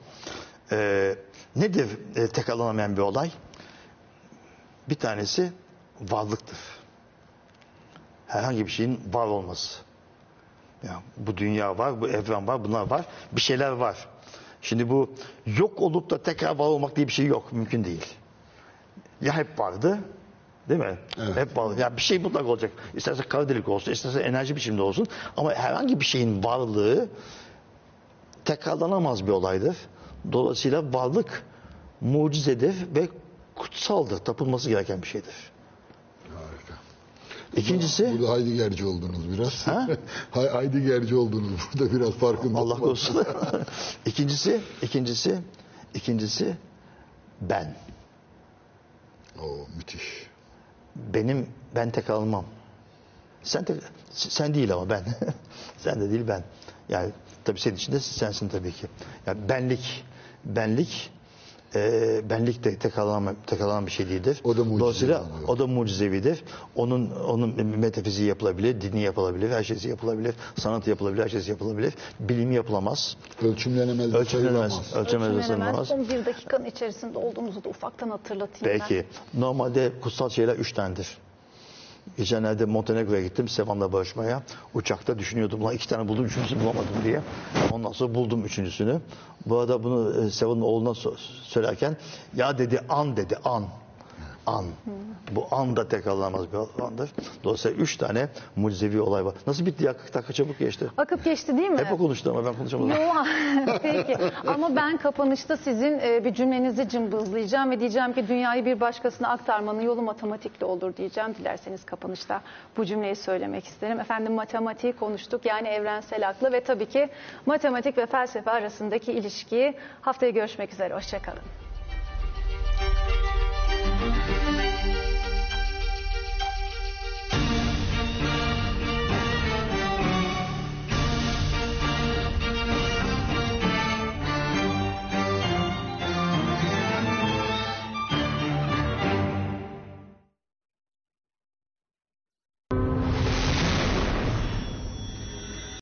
E, nedir e, tekrarlanamayan bir olay? Bir tanesi varlıktır. Herhangi bir şeyin var olması. Ya, bu dünya var, bu evren var, bunlar var. Bir şeyler var. Şimdi bu yok olup da tekrar var olmak diye bir şey yok. Mümkün değil. Ya hep vardı, değil mi? Evet. Hep vardı. Ya bir şey mutlak olacak. İsterse kara delik olsun, isterse enerji biçimde olsun. Ama herhangi bir şeyin varlığı tekrarlanamaz bir olaydır. Dolayısıyla varlık mucizedir ve kutsaldır. Tapılması gereken bir şeydir. Harika. İkincisi... Burada Heideggerci oldunuz biraz. Ha? [laughs] Hay- Heideggerci oldunuz [laughs] burada biraz farkında. Allah korusun. [laughs] ikincisi, ikincisi, ikincisi ben. Oo, müthiş. Benim ben tek almam. Sen tek, sen değil ama ben. [laughs] sen de değil ben. Yani tabii senin için de sensin tabii ki. Yani benlik, benlik, e, benlik de tek alan, tek alan bir şey değildir. O da mucizevi Dolayısıyla oluyor. o da mucizevidir. Onun onun metafiziği yapılabilir, dini yapılabilir, her şeysi yapılabilir, sanatı yapılabilir, her şeysi yapılabilir. Bilimi yapılamaz. Ölçümlenemez, de Ölçümlenemez. Ölçümlenemez. Son bir dakikanın içerisinde olduğunuzu da ufaktan hatırlatayım ben. Peki. Normalde kutsal şeyler üç tanedir. Geçenlerde Montenegro'ya gittim Sevan'la barışmaya. Uçakta düşünüyordum lan iki tane buldum üçüncüsünü bulamadım diye. Ondan sonra buldum üçüncüsünü. Bu arada bunu e, Sevan'ın oğluna söylerken ya dedi an dedi an. An. Bu an da tekrarlanmaz bir andır. Dolayısıyla üç tane mucizevi olay var. Nasıl bitti ya? 40 dakika çabuk geçti. Akıp geçti değil mi? Hep o konuştu ama ben konuşamadım. Yo, [laughs] [laughs] peki. Ama ben kapanışta sizin e, bir cümlenizi cımbızlayacağım ve diyeceğim ki dünyayı bir başkasına aktarmanın yolu matematikle olur diyeceğim. Dilerseniz kapanışta bu cümleyi söylemek isterim. Efendim matematiği konuştuk yani evrensel aklı ve tabii ki matematik ve felsefe arasındaki ilişkiyi haftaya görüşmek üzere. Hoşçakalın.